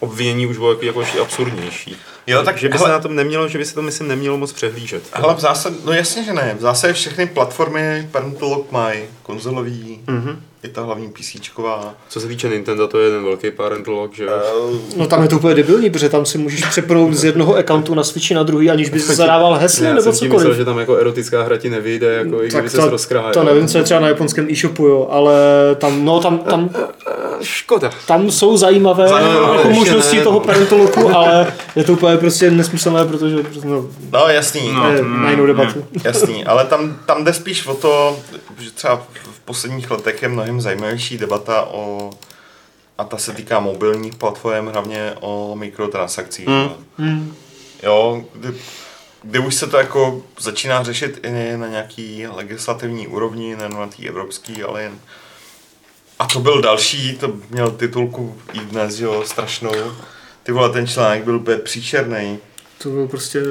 obvinění už bylo jako, jako ještě absurdnější. Jo, tak že by hele- se na tom nemělo, že by se to myslím nemělo moc přehlížet. Ale v zásadě, no jasně, že ne. V zásadě všechny platformy Parental Lock mají. Konzolový, Mhm. i ta hlavní PCčková. Co se týče Nintendo, to je jeden velký parental lock, že jo? No tam je to úplně debilní, protože tam si můžeš přepnout z jednoho accountu na Switchi na druhý, aniž bys zadával heslo Já nebo jsem si myslel, cokoliv. že tam jako erotická hra ti nevyjde, jako i Tak kdyby to, se rozkrájel. to nevím, co je třeba na japonském e-shopu, jo, ale tam, no, tam, tam, Škoda. tam jsou zajímavé Zajímavé, jako ještě možnosti ne, toho parentoloku, ale je to úplně prostě nesmyslné, protože no, No jasný, No. to je na jinou debatu. jasný. Ale tam, tam jde spíš o to, že třeba v posledních letech je mnohem zajímavější debata o a ta se týká mobilních platform, hlavně o mikrotransakcích. Hmm. Hmm. Jo, kdy, kdy už se to jako začíná řešit i na nějaký legislativní úrovni, ne na té evropský, ale jen. A to byl další, to měl titulku i dnes, že jo, strašnou. Ty vole, ten článek byl úplně příšerný. To bylo prostě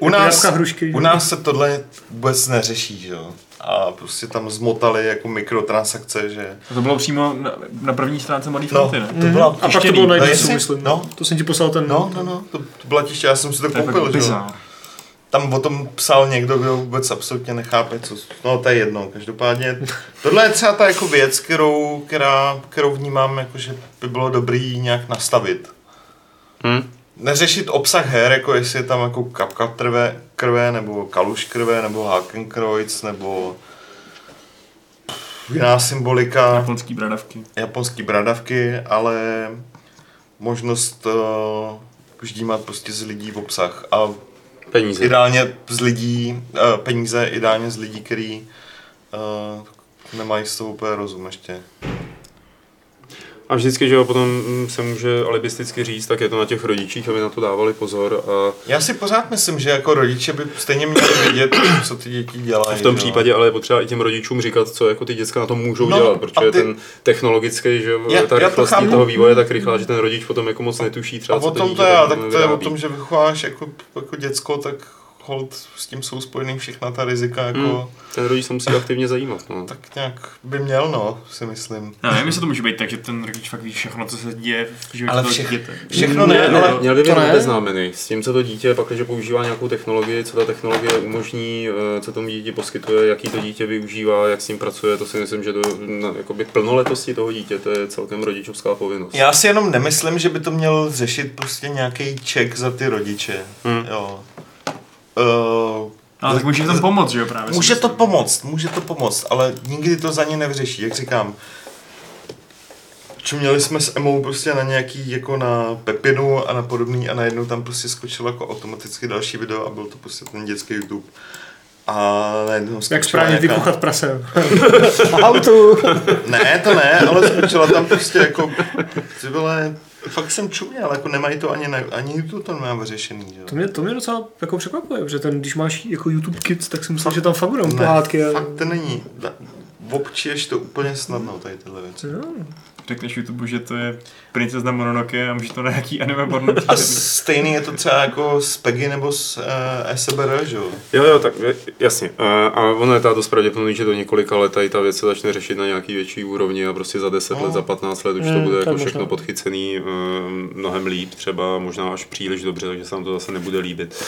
U nás, jablka, hrušky. u nás se tohle vůbec neřeší, že jo. A prostě tam zmotali jako mikrotransakce, že... A to bylo přímo na, na první stránce Mladý No, fronty, ne? to byla A pak to bylo na No, myslím. No, To jsem ti poslal ten... no, no, no, to, to byla tiště, já jsem si to To koupil, že jo. Tam o tom psal někdo, kdo vůbec absolutně nechápe, co... No, to je jedno, každopádně. Tohle je třeba ta jako věc, kterou, která, kterou vnímám, jako, že by bylo dobrý nějak nastavit. Hm? Neřešit obsah her, jako jestli je tam jako kapka krve, krve nebo kaluš krve, nebo Hakenkreuz, nebo jiná symbolika Japonský bradavky. japonský bradavky, ale možnost uh, ždímat prostě z lidí v obsah a Peníze. ideálně z lidí, uh, peníze ideálně z lidí, který uh, nemají z toho úplně rozum ještě. A vždycky, že jo, potom mm, se může alibisticky říct, tak je to na těch rodičích, aby na to dávali pozor a Já si pořád myslím, že jako rodiče by stejně měli vědět, co ty děti dělají. v tom že jo. případě ale je potřeba i těm rodičům říkat, co jako ty děcka na tom můžou No, dělat, a protože ty- ten technologický, že jo, Já- ta to rychlost chápu. toho vývoje je tak rychlá, že ten rodič potom jako moc netuší A třeba, co o to dítě to je, tak to je o tom, že vychováš jako, jako děcko, tak hold s tím jsou spojený všechna ta rizika, jako, Hmm. Ten rodič se musí aktivně zajímat. No. tak nějak by měl, no, si myslím. Já nevím, jestli to může být tak, že ten rodič fakt ví všechno, co se děje v životě Ale všech- dítěte. Všechno ne, ne, ale měl by být to ne. obeznámený s tím, co to dítě, pak, když používá nějakou technologii, co ta technologie umožní, eh, co tomu dítě poskytuje, jaký to dítě využívá, jak s ním pracuje, to si myslím, že do na, jakoby plnoletosti toho dítě, to je celkem rodičovská povinnost. Já si jenom nemyslím, že by to měl řešit prostě nějaký ček za ty rodiče. Hmm. Jo. Uh, No, tak může tam pomoct, že jo, právě. může to pomoct, může to pomoct, ale nikdy to za ně nevřeší, jak říkám. Čuměli jsme s Emou prostě na nějaký, jako na Pepinu a na podobný a najednou tam prostě skočilo jako automaticky další video a byl to prostě ten dětský YouTube. A najednou Jak správně nějaká- vykuchat prase. Autu. Ne, to ne, ale skočila tam prostě jako, ty vole, fakt jsem čuměl, jako nemají to ani, na, ani YouTube to nemá vyřešený, že. To mě, to mě docela jako překvapuje, protože ten, když máš jako YouTube Kids, tak si myslím, že tam fakt budou pohádky. A... fakt to není. Občiješ to úplně snadno, tady tyhle věci. Jo. Řekneš YouTube, že to je princezna Mononoke a může to na nějaký anime porno. A stejný je to třeba jako s Peggy nebo s uh, SBR, že jo? Jo, jo, tak je- jasně. A, a ono je ta dost pravděpodobný, že do několika let tady ta věc se začne řešit na nějaký větší úrovni a prostě za 10 No. let, za 15 let už to Mm, bude to jako všechno možná. podchycený eh, mnohem líp, třeba možná až příliš dobře, takže se nám to zase nebude líbit.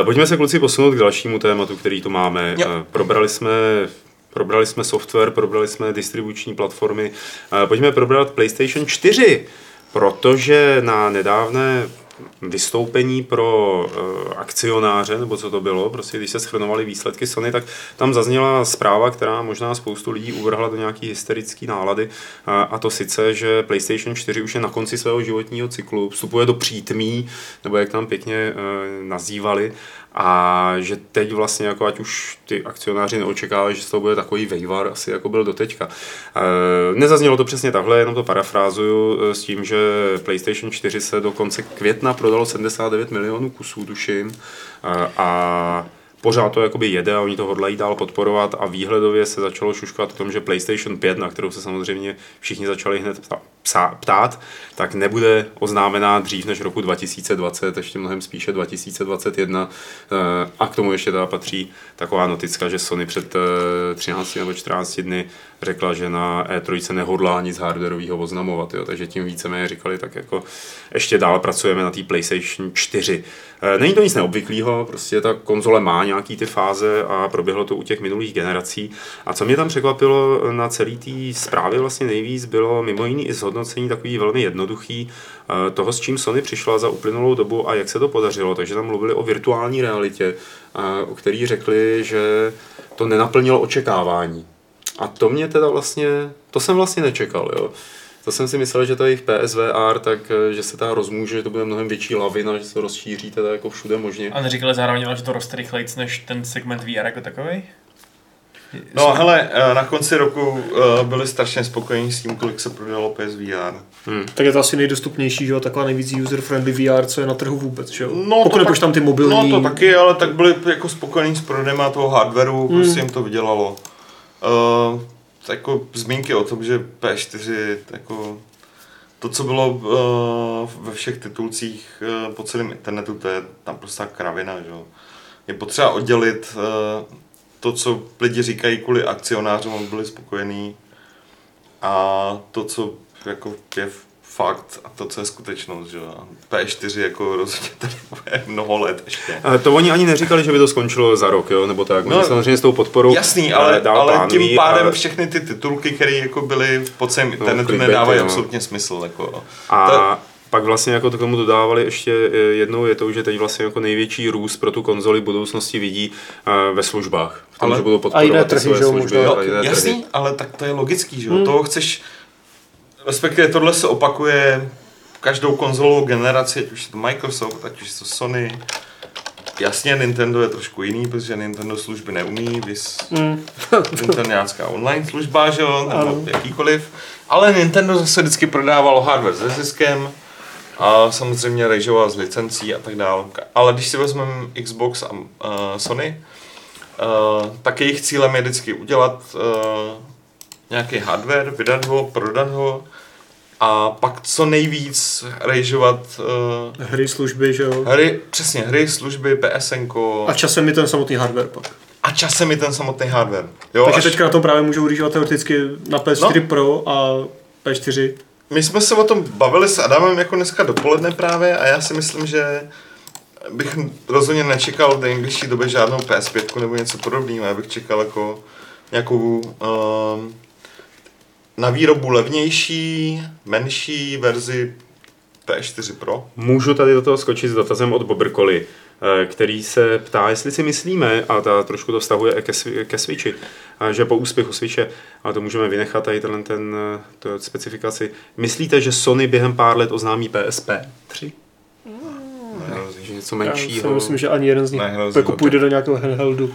Eh, Pojďme se kluci posunout k dalšímu tématu, který tu máme. Jo. Eh, Probrali jsme Probrali jsme software, probrali jsme distribuční platformy. Eh, Pojďme probrat PlayStation 4, protože na nedávné vystoupení pro uh, akcionáře, nebo co to bylo, prostě když se schrnovaly výsledky Sony, tak tam zazněla zpráva, která možná spoustu lidí uvrhla do nějaký hysterický nálady, uh, a to sice, že PlayStation 4 už je na konci svého životního cyklu, vstupuje do přítmí, nebo jak tam pěkně nazývali, a že teď vlastně, jako ať už ty akcionáři neočekávají, že toho bude takový vejvar, asi jako byl doteďka. E, nezaznělo to přesně takhle, jenom to parafrázuju s tím, že PlayStation 4 se do konce května prodalo 79 milionů kusů, tuším, a, a pořád to jakoby jede a oni to hodlají dál podporovat a výhledově se začalo šuškat o tom, že PlayStation 5, na kterou se samozřejmě všichni začali hned ptát, tak nebude oznámená dřív než roku 2020, ještě mnohem spíše 2021 eh, a k tomu ještě teda patří taková noticka, že Sony před 13 nebo 14 dny řekla, že na E3 nehodlá nic hardwareového oznamovat, jo, takže tím více říkali, tak jako ještě dál pracujeme na té PlayStation 4. Eh, není to nic neobvyklého, prostě ta konzole má nějaký ty fáze a proběhlo to u těch minulých generací. A co mě tam překvapilo na celý té zprávě vlastně nejvíc, bylo mimo jiný i zhodnocení takový velmi jednoduchý eh, toho, s čím Sony přišla za uplynulou dobu a jak se to podařilo. Takže tam mluvili o virtuální realitě, eh, o který řekli, že to nenaplnilo očekávání. A to mě teda vlastně, to jsem vlastně nečekal, jo. To jsem si myslel, že to je v PSVR, tak eh, že se ta rozmůže, že to bude mnohem větší lavina, že se rozšíří teda jako všude možně. A neříkali zároveň, že to roste rychleji než ten segment VR jako takový? No hele, eh, na konci roku eh, byli strašně spokojení s tím, kolik se prodalo PSVR. Hmm. Tak je to asi nejdostupnější, že jo, taková nejvíc user-friendly VR, co je na trhu vůbec, že jo? No, Pokud nepoš tam ty mobilní... No to taky, ale tak byli jako spokojení s prodejem toho hardwareu, hmm. prostě jim to vydělalo. Uh, jako zmínky o tom, že P4 jako to, co bylo uh, ve všech titulcích uh, po celém internetu, to je tam prostě kravina, že? Je potřeba oddělit uh, to, co lidi říkají kvůli akcionářům, aby byli spokojení a to, co jako je fakt a to, co je skutečnost, že P4 jako rozhodně tady bude mnoho let ještě. A to oni ani neříkali, že by to skončilo za rok, jo, nebo tak. Oni no, samozřejmě s tou podporou Jasný, ale, dál ale tím pádem a... všechny ty titulky, které jako byly po celém no, internetu, no, nedávají absolutně smysl. Jako. A... To, pak vlastně jako to k tomu dodávali ještě jednou je to, že teď vlastně jako největší růst pro tu konzoli budoucnosti vidí uh, ve službách. V tom, ale, že budou podporovat a jiné trhy, své služby. Možná, no, jasný, trhy. ale tak to je logický, že hmm. Toho chceš, respektive tohle se opakuje každou konzolovou generaci, ať už je to Microsoft, ať už je to Sony. Jasně, Nintendo je trošku jiný, protože Nintendo služby neumí, vys mm. Nintendo nějaká online služba, že jo, nebo ano. jakýkoliv. Ale Nintendo zase vždycky prodávalo hardware se ziskem, a samozřejmě režoval z licencí a tak dále. Ale když si vezmeme Xbox a uh, Sony, uh, tak jejich cílem je vždycky udělat uh, nějaký hardware, vydat ho, prodat ho a pak co nejvíc režovat uh, hry, služby, že jo? Hry, přesně, hry, služby, PSN. A časem je ten samotný hardware pak. A časem je ten samotný hardware. Jo, Takže až... teďka na tom právě můžou režovat teoreticky na PS4 no. Pro a P4 my jsme se o tom bavili s Adamem jako dneska dopoledne právě a já si myslím, že bych rozhodně nečekal v nejbližší době žádnou PS5 nebo něco podobného. Já bych čekal jako nějakou um, na výrobu levnější, menší verzi P4 Pro. Můžu tady do toho skočit s dotazem od Bobrkoli. Eh, který se ptá, jestli si myslíme, a ta trošku to vztahuje ke, ke Switchi, že po úspěchu Switche, a to můžeme vynechat tady ten, ten eh, to specifikaci, myslíte, že Sony během pár let oznámí PSP 3? Nehrozí, že něco menšího. Já myslím, že ani jeden z nich jako půjde do nějakého handheldu.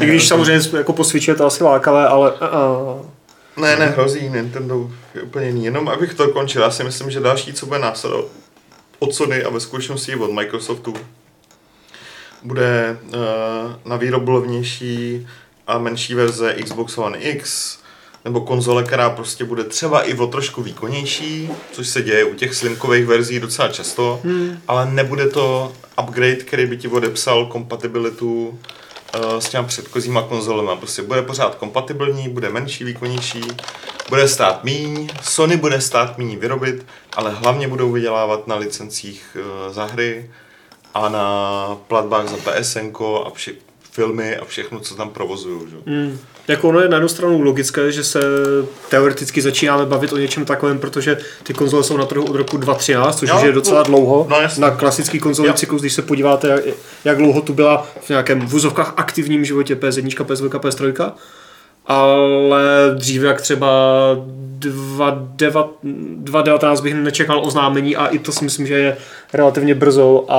I když samozřejmě jako po Switchi je to asi lákavé, ale... Uh, ne, ne, hrozí Nintendo je úplně jiný. Jenom abych to končil, já si myslím, že další, co bude následovat od Sony a ve skutečnosti od Microsoftu, bude uh, na výrobu levnější a menší verze Xbox One X, nebo konzole, která prostě bude třeba i o trošku výkonnější, což se děje u těch slimkových verzí docela často, hmm. ale nebude to upgrade, který by ti odepsal kompatibilitu uh, s těma předchozíma konzolemi. Prostě bude pořád kompatibilní, bude menší, výkonnější, bude stát míň, Sony bude stát míň vyrobit, ale hlavně budou vydělávat na licencích uh, za hry, a na platbách za PSN a vše, filmy a všechno, co tam provozují. Že? Mm. Jako ono je na jednu stranu logické, že se teoreticky začínáme bavit o něčem takovém, protože ty konzole jsou na trhu od roku 2013, což Jo, už je docela dlouho. no na klasický konzolový cyklus, když se podíváte, jak, jak dlouho tu byla v nějakém v vozovkách aktivním životě PS1, PS2, PS3, ale dříve jak třeba 2019 bych nečekal oznámení a i to si myslím, že je relativně brzo, a,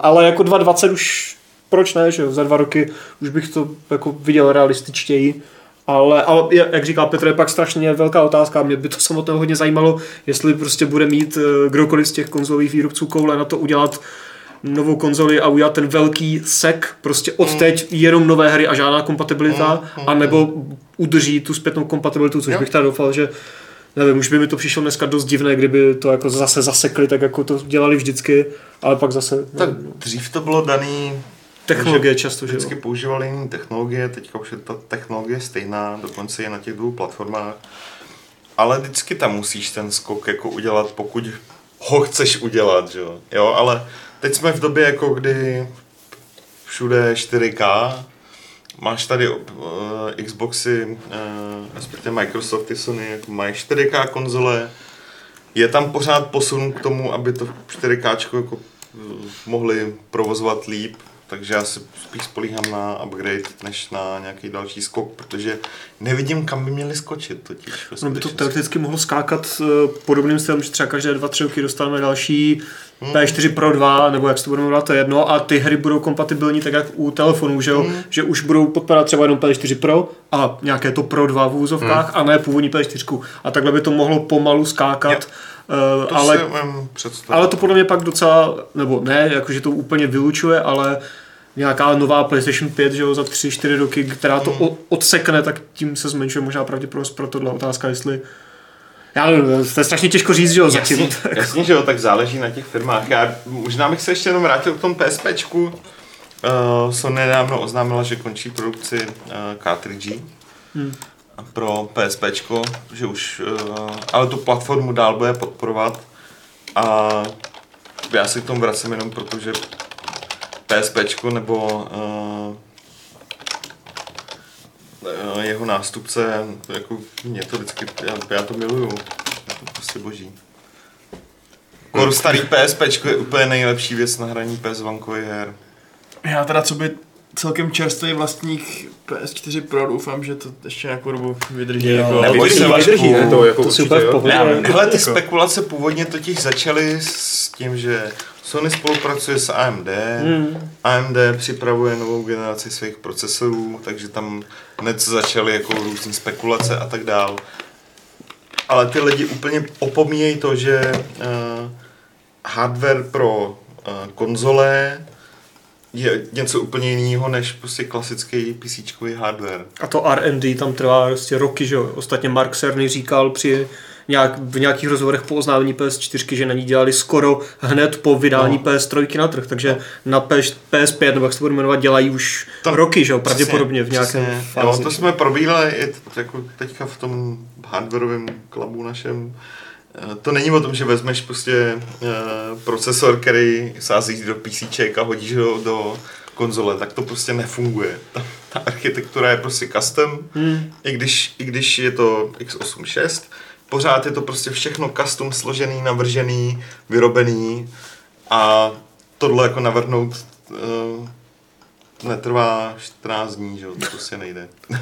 ale jako 2020 už proč ne, že za dva roky už bych to jako viděl realističtěji. Ale, ale jak říkal Petr, je pak strašně velká otázka. Mě by to samotného hodně zajímalo, jestli prostě bude mít eh, kdokoliv z těch konzolových výrobců koule na to udělat novou konzoli a udělat ten velký sek, prostě od teď jenom nové hry a žádná kompatibilita, anebo udrží tu zpětnou kompatibilitu, což Jo. bych teda doufal, že nevím, už by mi to přišlo dneska dost divné, kdyby to jako zase zasekli, tak jako to dělali vždycky, ale pak zase Tak no, dřív to bylo daný, technologie často, že vždycky používali jiné technologie, teďka už je ta technologie stejná, dokonce je na těch dvou platformách. Ale vždycky tam musíš ten skok jako udělat, pokud ho chceš udělat, že jo. jo ale teď jsme v době, jako kdy všude 4K, máš tady uh, Xboxy, uh, respektive Microsofty, Sony, jako mají 4K konzole, je tam pořád posun k tomu, aby to 4K jako eh, mohli provozovat líp, takže já se spíš spolíhám na upgrade, než na nějaký další skok, protože nevidím, kam by měli skočit totiž. No by to teoreticky mohlo skákat eh, podobným stylem, že třeba každé dva, tři roky dostaneme další P4 Pro 2, nebo jak se to budeme jmenovat, to je jedno, a ty hry budou kompatibilní tak jak u telefonů, že, jo? že už budou podporovat třeba jenom P4 Pro a nějaké to Pro 2 v úzovkách a ne původní P4. A takhle by to mohlo pomalu skákat. eh, To ale ale to podle mě pak docela, nebo ne, jakože to úplně vylučuje, ale nějaká nová PlayStation 5, že jo, za 3-4 roky, která to o- odsekne, tak tím se zmenšuje možná pravděpodobnost pro tohle otázka, jestli já nevím, to je strašně těžko říct, že jo, zatím. Jasně, jasně, že jo, tak záleží na těch firmách. Já možná bych se ještě jenom vrátil k tomu PSPčku. Uh, Sony nedávno oznámila, že končí produkci uh, cartridge Hmm. pro PSPčko, že už, uh, ale tu platformu dál bude podporovat a já se k tomu vracím jenom proto, že PSPčko nebo uh, jeho nástupce, jako mě to vždycky, já, já to miluju, je to prostě boží. Kor starý PSP je úplně nejlepší věc na hraní PS vankových her. Já teda, co by celkem čerstvý vlastník PS4 Pro, doufám, že to ještě nějakou dobu vydrží. Jo, jako, neboj Vydrží, se, vydrží, ne? To jako To určitě, v jo. vím. Hele, ty Jako- spekulace původně totiž začaly s tím, že Sony spolupracuje s AMD, Hmm. AMD připravuje novou generaci svých procesorů, takže tam hned začaly jako různé spekulace a tak dál. Ale ty lidi úplně opomíjejí to, že uh, hardware pro uh, konzole je něco úplně jiného než prostě klasický PC hardware. A to R&D tam trvá prostě roky, že jo. Ostatně Mark Cerny říkal při nějak, v nějakých rozhovorech po oznámení PS4, že na ní dělali skoro hned po vydání No. PS3 na trh, takže na PS, PS5, nebo jak se to bude jmenovat, dělají už Tam- roky, že jo, pravděpodobně v nějakém přesně. fázi. Jo, to jsme probírali i t- jako teďka v tom hardwareovém klubu našem. To není o tom, že vezmeš prostě uh, procesor, který sázíš do PC a hodíš ho do konzole, tak to prostě nefunguje. Ta, ta architektura je prostě custom, Hmm. i, když, i když je to x86, pořád je to prostě všechno custom složený, navržený, vyrobený a tohle jako navrhnout uh, netrvá 14 dní, že jo, to prostě nejde.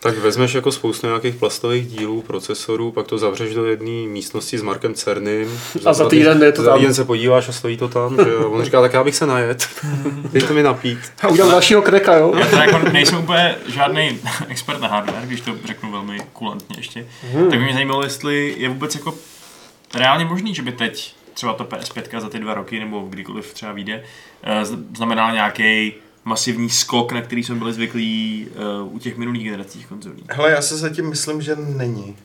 Tak vezmeš jako spoustu nějakých plastových dílů, procesorů, pak to zavřeš do jedné místnosti s Markem Cernym. A za týden je to za tam. týden se podíváš a stojí to tam. Že jo? On říká, tak já bych se najet. Dejte mi napít. A udělal dalšího kreka, jo? Já teda jako nejsem úplně žádný expert na hardware, když to řeknu velmi kulantně ještě. Hmm. Tak by mě zajímalo, jestli je vůbec jako reálně možný, že by teď třeba to PS5 za ty dva roky nebo kdykoliv třeba vyjde, eh, z- znamenal nějaký masivní skok, na který jsme byli zvyklí uh, u těch minulých generací konzolí. Hele, já se zatím myslím, že není.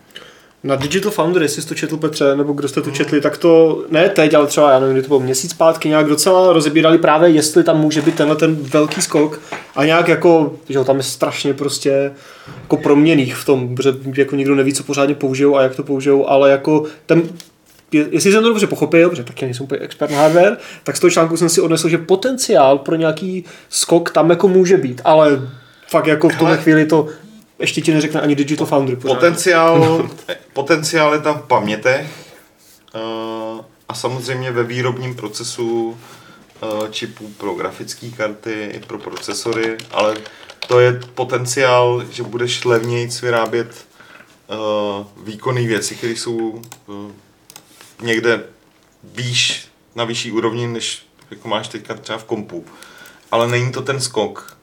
Na Digital Foundry, jestli jsi to četl Petře, nebo kdo jste to četli, tak to ne teď, ale třeba, já nevím, kdy to bylo měsíc zpátky, nějak docela rozebírali právě, jestli tam může být tenhle ten velký skok a nějak jako, že jo, tam je strašně prostě jako proměných v tom, protože jako nikdo neví, co pořádně použijou a jak to použijou, ale jako ten jestli jsem to dobře pochopil, protože taky nejsem úplně expert na hardware, tak z toho článku jsem si odnesl, že potenciál pro nějaký skok tam jako může být, ale fakt jako v tuhle chvíli to ještě ti neřekne ani Digital Foundry. Potenciál, potenciál je tam v pamětech eh, a samozřejmě ve výrobním procesu eh, čipů pro grafické karty i pro procesory, ale to je potenciál, že budeš levněji vyrábět uh, výkonné věci, které jsou někde výš, na vyšší úrovni, než jako máš teďka třeba v kompu. Ale není to ten skok.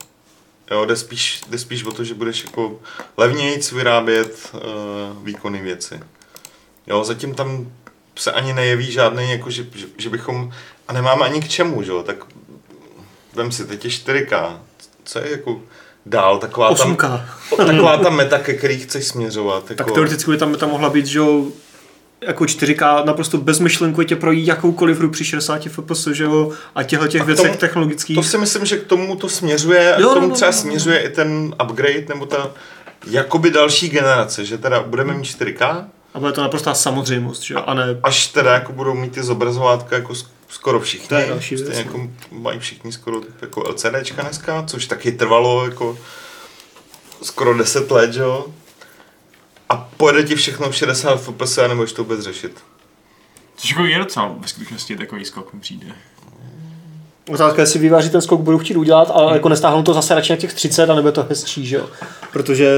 Jo, jde spíš, jde spíš o to, že budeš jako levnějc vyrábět uh, výkonné věci. Jo, zatím tam se ani nejeví žádný, jako že, že, že bychom, a nemáme ani k čemu, že jo, tak vem si, teď je 4K, co je jako dál, taková tam, 8K. taková ta meta, ke který chceš směřovat. Jako, Tak teoreticky by tam, tam mohla být, že jo, jako 4K naprosto bezmyšlenkovitě projít jakoukoliv hru při 60 fps, že jo, a těchto těch věcech technologických. To si myslím, že k tomu to směřuje, a Jo, k tomu no, no, třeba no, no. směřuje i ten upgrade, nebo ta jakoby další generace, že teda budeme mít 4K, A bude to naprostá samozřejmost, že jo, a ne až teda jako budou mít ty zobrazovátka jako sk- skoro všichni. To je další věc, jako mají všichni skoro jako LCDčka dneska, což taky trvalo jako skoro 10 let, že jo. A pojede ti všechno v 60 fps a nebudeš to vůbec řešit. Což jako je docela ve skutečnosti takový skok mi přijde. Otázka je, jestli výváři ten skok budou chtít udělat, ale jako nestáhnou to zase radši na těch 30 a nebude to hezčí, že jo. Protože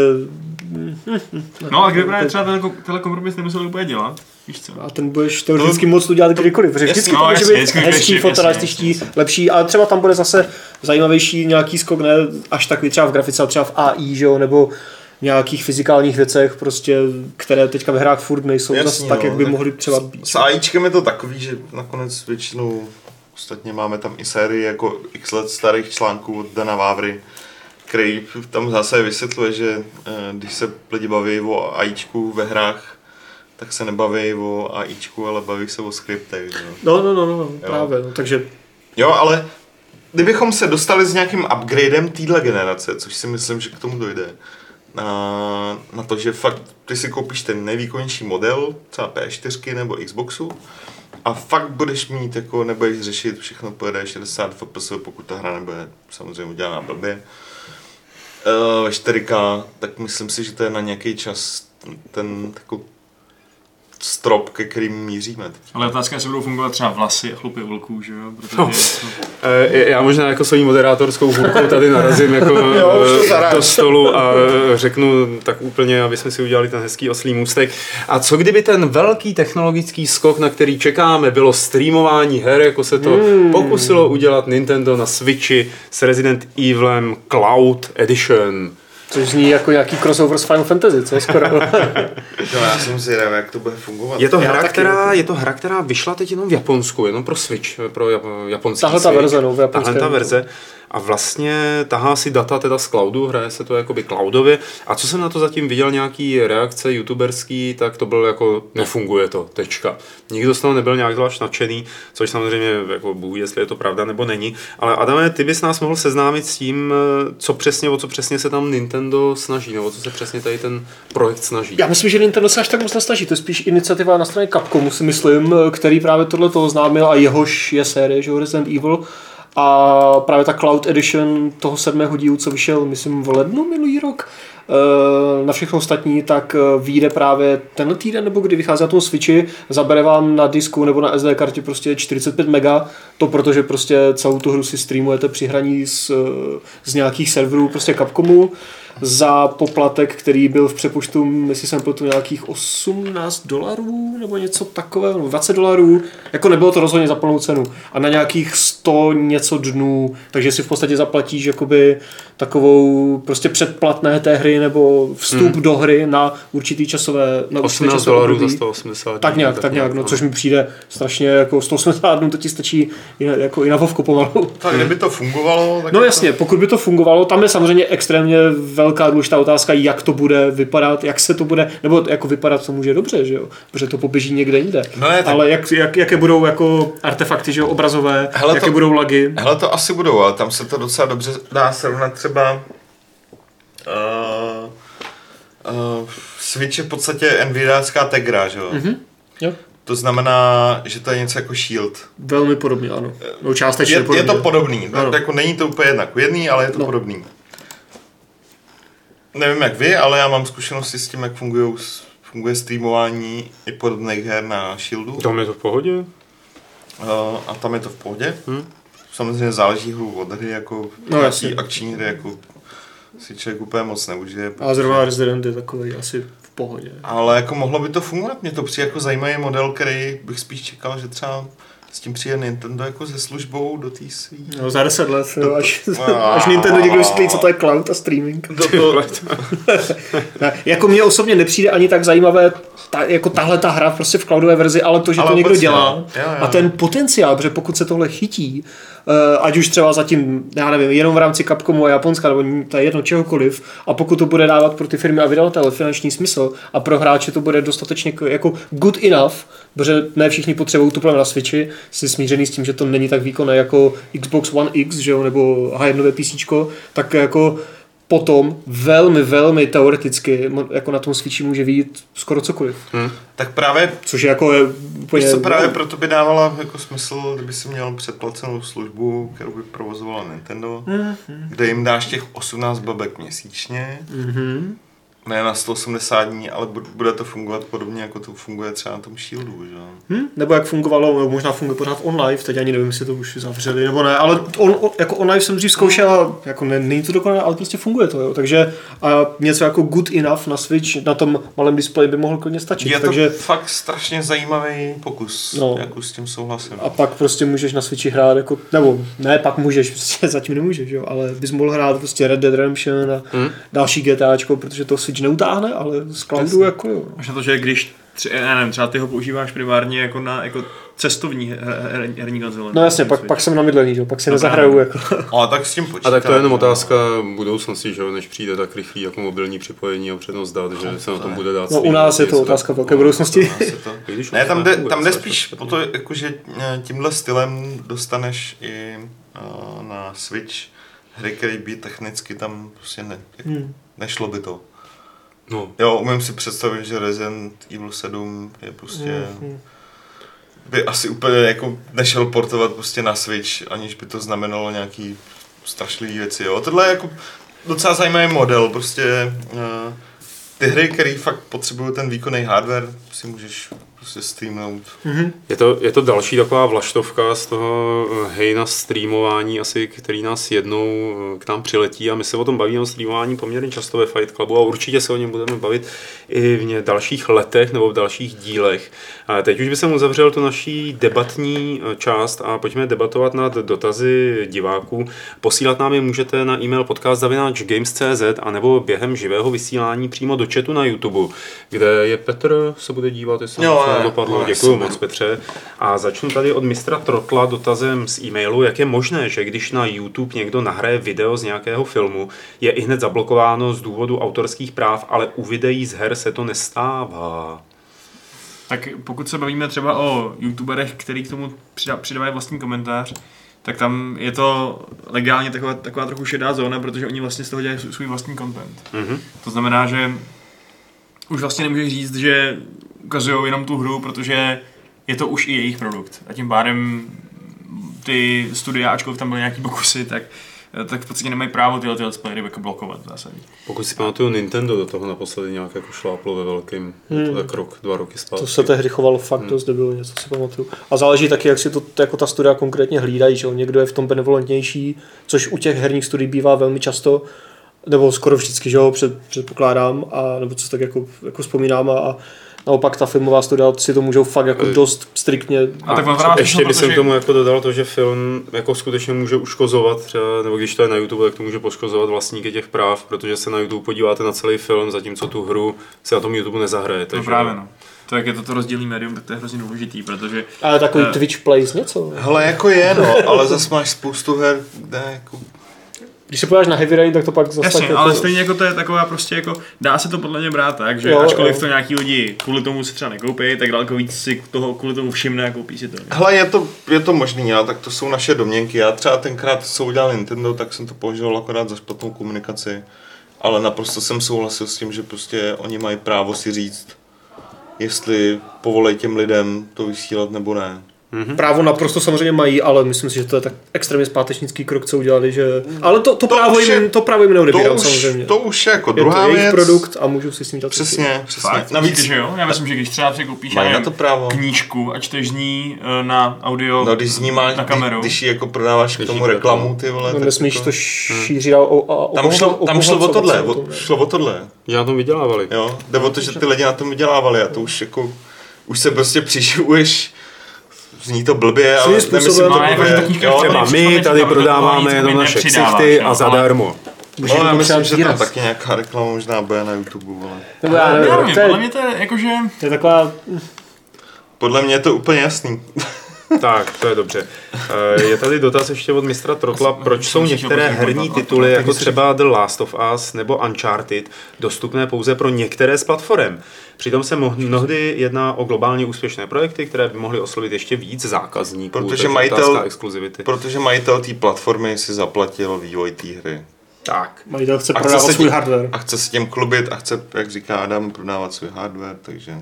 No a kde právě třeba tenhle, tenhle kompromis nemusel úplně dělat, víš co? a ten budeš teoreticky moc udělat kdykoliv, protože vždycky no, to může být hezčí, lepší, fotorealističtí, lepší, ale třeba tam bude zase zajímavější nějaký skok, ne až takový třeba v grafice, ale třeba v AI, že jo, nebo nějakých fyzikálních věcech, prostě, které teďka ve hrách furt nejsou Jasně, zase tak, no, jak by tak mohly třeba být. S AIčkem je to takový, že nakonec většinou, ostatně máme tam i sérii jako x let starých článků od Dana Vávry, který tam zase vysvětluje, že eh, když se lidi baví o AIčku ve hrách, tak se nebaví o AIčku, ale baví se o skriptech. No, no, no, no, no právě, no, takže Jo, ale kdybychom se dostali s nějakým upgradem téhle generace, což si myslím, že k tomu dojde, na, na to, že fakt ty si koupíš ten nejvýkonnější model, třeba P4 nebo Xboxu, a fakt budeš mít, jako nebudeš řešit, všechno pojede 60 fps, pokud ta hra nebude samozřejmě udělaná blbě. Eh, Ve 4K, tak myslím si, že to je na nějaký čas ten, ten jako strop, ke kterým míříme. Ale otázka je, jestli budou fungovat třeba vlasy a chlupy vlků, že jo? Protože No. to, Eh, Já možná jako svojí moderátorskou hůrkou tady narazím jako Jo, eh, do stolu a eh, řeknu tak úplně, aby jsme si udělali ten hezký oslý můstek. A co kdyby ten velký technologický skok, na který čekáme, bylo streamování her, jako se to Hmm. pokusilo udělat Nintendo na Switchi s Resident Evilem Cloud Edition. Což zní jako nějaký crossover s Final Fantasy, co je skoro. No, já jsem zvědavý, jak to bude fungovat. Je to, Já hra, taky. která, je to hra, která vyšla teď jenom v Japonsku, jenom pro Switch, pro jap- japonský Tahle ta verze, no, v. Tahle ta verze. A vlastně tahá si data teda z cloudu, hraje se to jakoby cloudově. A co jsem na to zatím viděl, nějaký reakce youtuberský, tak to bylo jako nefunguje to, tečka. Nikdo z toho nebyl nějak zvlášť nadšený, což samozřejmě jako bůh, jestli je to pravda nebo není. Ale Adame, ty bys nás mohl seznámit s tím, co přesně, o co přesně se tam Nintendo snaží, nebo co se přesně tady ten projekt snaží. Já myslím, že Nintendo se až tak moc nesnaží, to je spíš iniciativa na straně Capcomu, si myslím, který právě tohle to oznámil a jehož je série, že Resident Evil. A právě ta Cloud Edition toho sedmého dílu, co vyšel, myslím, v lednu minulý rok, eh, na všechno ostatní, tak eh, vyjde právě ten týden, nebo kdy vychází na tom Switchi, zabere vám na disku nebo na SD kartě prostě 45 mega, to protože prostě celou tu hru si streamujete při hraní z, eh, z nějakých serverů prostě Capcomu za poplatek, který byl v přepočtu, jestli jsem tu nějakých 18 dolarů nebo něco takového, nebo 20 dolarů, jako nebylo to rozhodně za plnou cenu. A na nějakých 100 něco dnů, takže si v podstatě zaplatíš jakoby takovou prostě předplatné té hry nebo vstup do hry na určitý časové, na určité 18 časové dolarů za období. 180 Tak nějak, tak nějak, no, což mi přijde strašně jako 180 dnů, to ti stačí i na, jako i na Vovko pomalu. Tak kdyby to fungovalo, tak No jasně, pokud by to fungovalo, tam je samozřejmě extrémně velká důležitá otázka, jak to bude vypadat, jak se to bude, nebo jako vypadat to může dobře, že jo, protože to poběží někde jinde. No ne, tak- Ale jak, jak, jaké budou jako artefakty, že jo, obrazové, Hele, jaké to- budou lagy. hele, to asi budou, ale tam se to docela dobře dá srovnat třeba uh, uh, Switch je v podstatě Nvidiácká Tegra, že jo? Mhm. Jo. To znamená, že to je něco jako Shield. Velmi podobně, ano. No částečně Je, je podobně. to podobný. Ano. No. Jako není to úplně jednak jedný, ale je to no. podobný. Nevím jak vy, ale já mám zkušenosti s tím, jak fungují funguje streamování i podobných her na Shieldu. Tam je to v pohodě? Uh, a tam je to v pohodě. Hm? Samozřejmě záleží hru od hry, jako No, jasný. akční hry, jako si člověk úplně moc neužije. A zrovna Resident je takový asi v pohodě. Ale jako mohlo by to fungovat, mě to přijde jako zajímavý model, který bych spíš čekal, že třeba s tím přijde Nintendo jako se službou do té svý. No, za 10 let, jo, až, To- až Nintendo někdo vysvětlí, co to je cloud a streaming. Do to, Ne, jako mně osobně nepřijde ani tak zajímavé ta, jako tahle ta hra prostě v cloudové verzi, ale to, že Ale to někdo dělá jo, jo. a ten potenciál, protože pokud se tohle chytí, ať už třeba zatím, já nevím, jenom v rámci Capcomu a Japonska, nebo to je jedno čehokoliv, a pokud to bude dávat pro ty firmy a vydavatele finanční smysl a pro hráče to bude dostatečně jako good enough, protože ne všichni potřebují to plně na Switchi, jsi smířený s tím, že to není tak výkonné jako Xbox One X, že jo, nebo high-endové PC, tak jako potom velmi, velmi teoreticky jako na tom Switchi může vyjít skoro cokoliv. tak právě Což je jako je úplně... Co, právě proto by dávalo jako smysl, kdyby si měl předplacenou službu, kterou by provozovala Nintendo, Mhm. kde jim dáš těch 18 babek měsíčně, Mhm. Ne na 180 dní, ale bu- bude to fungovat podobně, jako to funguje třeba na tom Shieldu, že? jo? Hm? Nebo jak fungovalo, nebo možná funguje pořád online, teď ani nevím, jestli to už zavřeli nebo ne, ale on, on, jako online jsem dřív zkoušel a jako ne, není to dokonalé, ale prostě funguje to, jo. takže a něco jako good enough na Switch na tom malém displeji by mohlo klidně stačit, Je to takže fakt strašně zajímavý pokus, No. jako s tím souhlasím. a pak prostě můžeš na Switchi hrát jako, nebo ne, pak můžeš, prostě zatím nemůžeš, jo, ale bys mohl hrát prostě Red Dead Redemption a Hm? další GTAčko, protože to Switch neutáhne, ale z cloudu jako jo. Až na to, že když tři, já nevím, třeba ty ho používáš primárně jako na jako cestovní her, her, herní konzole. No jasně, pak, pak jsem namydlený, jo, pak si No nezahraju jako. Ale tak s tím A počítám. tak to je jenom no. otázka budoucnosti, že než přijde tak rychlý jako mobilní připojení a přednost dát, že se na tom bude dát No u nás je to otázka velké budoucnosti. To. Ne, tam jde, tam jde spíš po to, jako, že eh, tímhle stylem dostaneš i uh, na Switch hry, které by technicky tam prostě ne, Hmm. nešlo by to. No, Jo, umím si představit, že Resident Evil 7 je prostě... Hmm. by asi úplně jako nešel portovat prostě na Switch, aniž by to znamenalo nějaký strašlivý věci, jo. Tohle je jako docela zajímavý model, prostě uh, ty hry, které fakt potřebují ten výkonný hardware, si můžeš prostě streamnout. Mhm. Je to, je to další taková vlaštovka z toho eh, hejna streamování, asi, který nás jednou eh, k nám přiletí a my se o tom bavíme o streamování poměrně často ve Fight Clubu a určitě se o něm budeme bavit i v ně dalších letech nebo v dalších dílech. A teď už bych jsem uzavřel tu naší debatní eh, část a pojďme debatovat nad dotazy diváků. Posílat nám je můžete na e-mail podcast.games.cz a nebo během živého vysílání přímo do chatu na YouTube, kde je Petr, se bude dívat, jestli Jo, nedopadlo. no, Děkuji moc, Petře. A začnu tady od mistra Trotla dotazem z e-mailu, jak je možné, že když na YouTube někdo nahraje video z nějakého filmu, je i hned zablokováno z důvodu autorských práv, ale u videí z her se to nestává. Tak pokud se bavíme třeba o youtuberech, který k tomu přidá, přidávají vlastní komentář, tak tam je to legálně taková, taková trochu šedá zóna, protože oni vlastně z toho dělají svůj vlastní content. Mhm. To znamená, že už vlastně nemůžeš říct, že ukazují jenom tu hru, protože je to už i jejich produkt. A tím pádem ty studia, ačkoliv tam byly nějaký pokusy, tak, tak v podstatě nemají právo tyhle, tyhle playery jako blokovat v zásadě. Pokud si pamatuju, Nintendo do toho naposledy nějak jako šláplo ve velkým, Hmm. tak rok, dva roky zpátky. To se tehdy chovalo fakt Hmm. dost debilně, co si pamatuju. A záleží taky, jak si to jako ta studia konkrétně hlídají, že jo? Někdo je v tom benevolentnější, což u těch herních studií bývá velmi často, nebo skoro vždycky, že jo, před, předpokládám, a, nebo co tak jako, jako vzpomínám a, a naopak ta filmová studia si to můžou fakt jako Eh, dost striktně A tak on právě ještě bych protože- k tomu jako dodal to, že film jako skutečně může uškozovat třeba, nebo když to je na YouTube, tak to může poškozovat vlastníky těch práv, protože se na YouTube podíváte na celý film, zatímco tu hru se na tom YouTube nezahraje. No Takže právě no. To, jak je to to rozdílný médium, tak to je hrozně důležitý, protože Ale takový Eh. Twitch Plays něco. Hele, jako je, no, ale zase máš spoustu her, kde jako... Když se podíváš na Heavy Rain, tak to pak zase Jasně, tak jako... ale stejně jako to je taková prostě jako, dá se to podle mě brát tak, že Jo, ačkoliv jo. to nějaký lidi kvůli tomu si třeba nekoupí, tak daleko víc si toho kvůli tomu všimne a koupí si to. Hele, je to, je to možný, ale tak to jsou naše domněnky. Já třeba tenkrát, co udělal Nintendo, tak jsem to považoval akorát za špatnou komunikaci. Ale naprosto jsem souhlasil s tím, že prostě oni mají právo si říct, jestli povolej těm lidem to vysílat nebo ne. Právo naprosto samozřejmě mají, ale myslím si, že to je tak extrémně zpátečnický krok, co udělali, že... Ale to, to, To právo, už je- jim, to právo jim To neodebírám už, samozřejmě. to už je jako je to druhá jejich věc. produkt a můžu si s ním dělat co chtějí. Přesně, přesně. Fakt? Navíc že jo? Já myslím, že když třeba si koupíš mají já na to právo. knížku a čteš z ní eh, na audio No, když z ní máš, na kameru. když, když ji jako prodáváš k Když tomu ji reklamu, ty vole. No, tak nesmíš jako- to šířit a, a, a Tam šlo, tam šlo o tohle, šlo o tohle. Že na tom vydělávali. Jo, jde o to, že ty lidi na tom vydělávali a to už jako, už se prostě přišivuješ, zní to blbě, ale nemyslím způsobem to No, jako, blbě. že ta knížka jo, Třeba Přitom my tady prodáváme jenom naše ksichty no, a zadarmo. Může no, já myslím, že tam taky nějaká reklama možná bude na YouTube, vole. Nebo já nevím, podle je, mě to je jakože... to je taková... Podle mě je to úplně jasný. Tak, to je dobře. Eh, Je tady dotaz ještě od mistra Trotla, proč jsou některé herní tituly, jako třeba The Last of Us nebo Uncharted, dostupné pouze pro některé z platform. Přitom se mnohdy jedná o globálně úspěšné projekty, které by mohly oslovit ještě víc zákazníků. Protože majitel- exkluzivity. Protože majitel té platformy si zaplatil vývoj té hry. Tak. Majitel chce A chce, prodávat svůj tím, hardware. a chce se tím klubit a chce, jak říká Adam, prodávat svůj hardware, takže...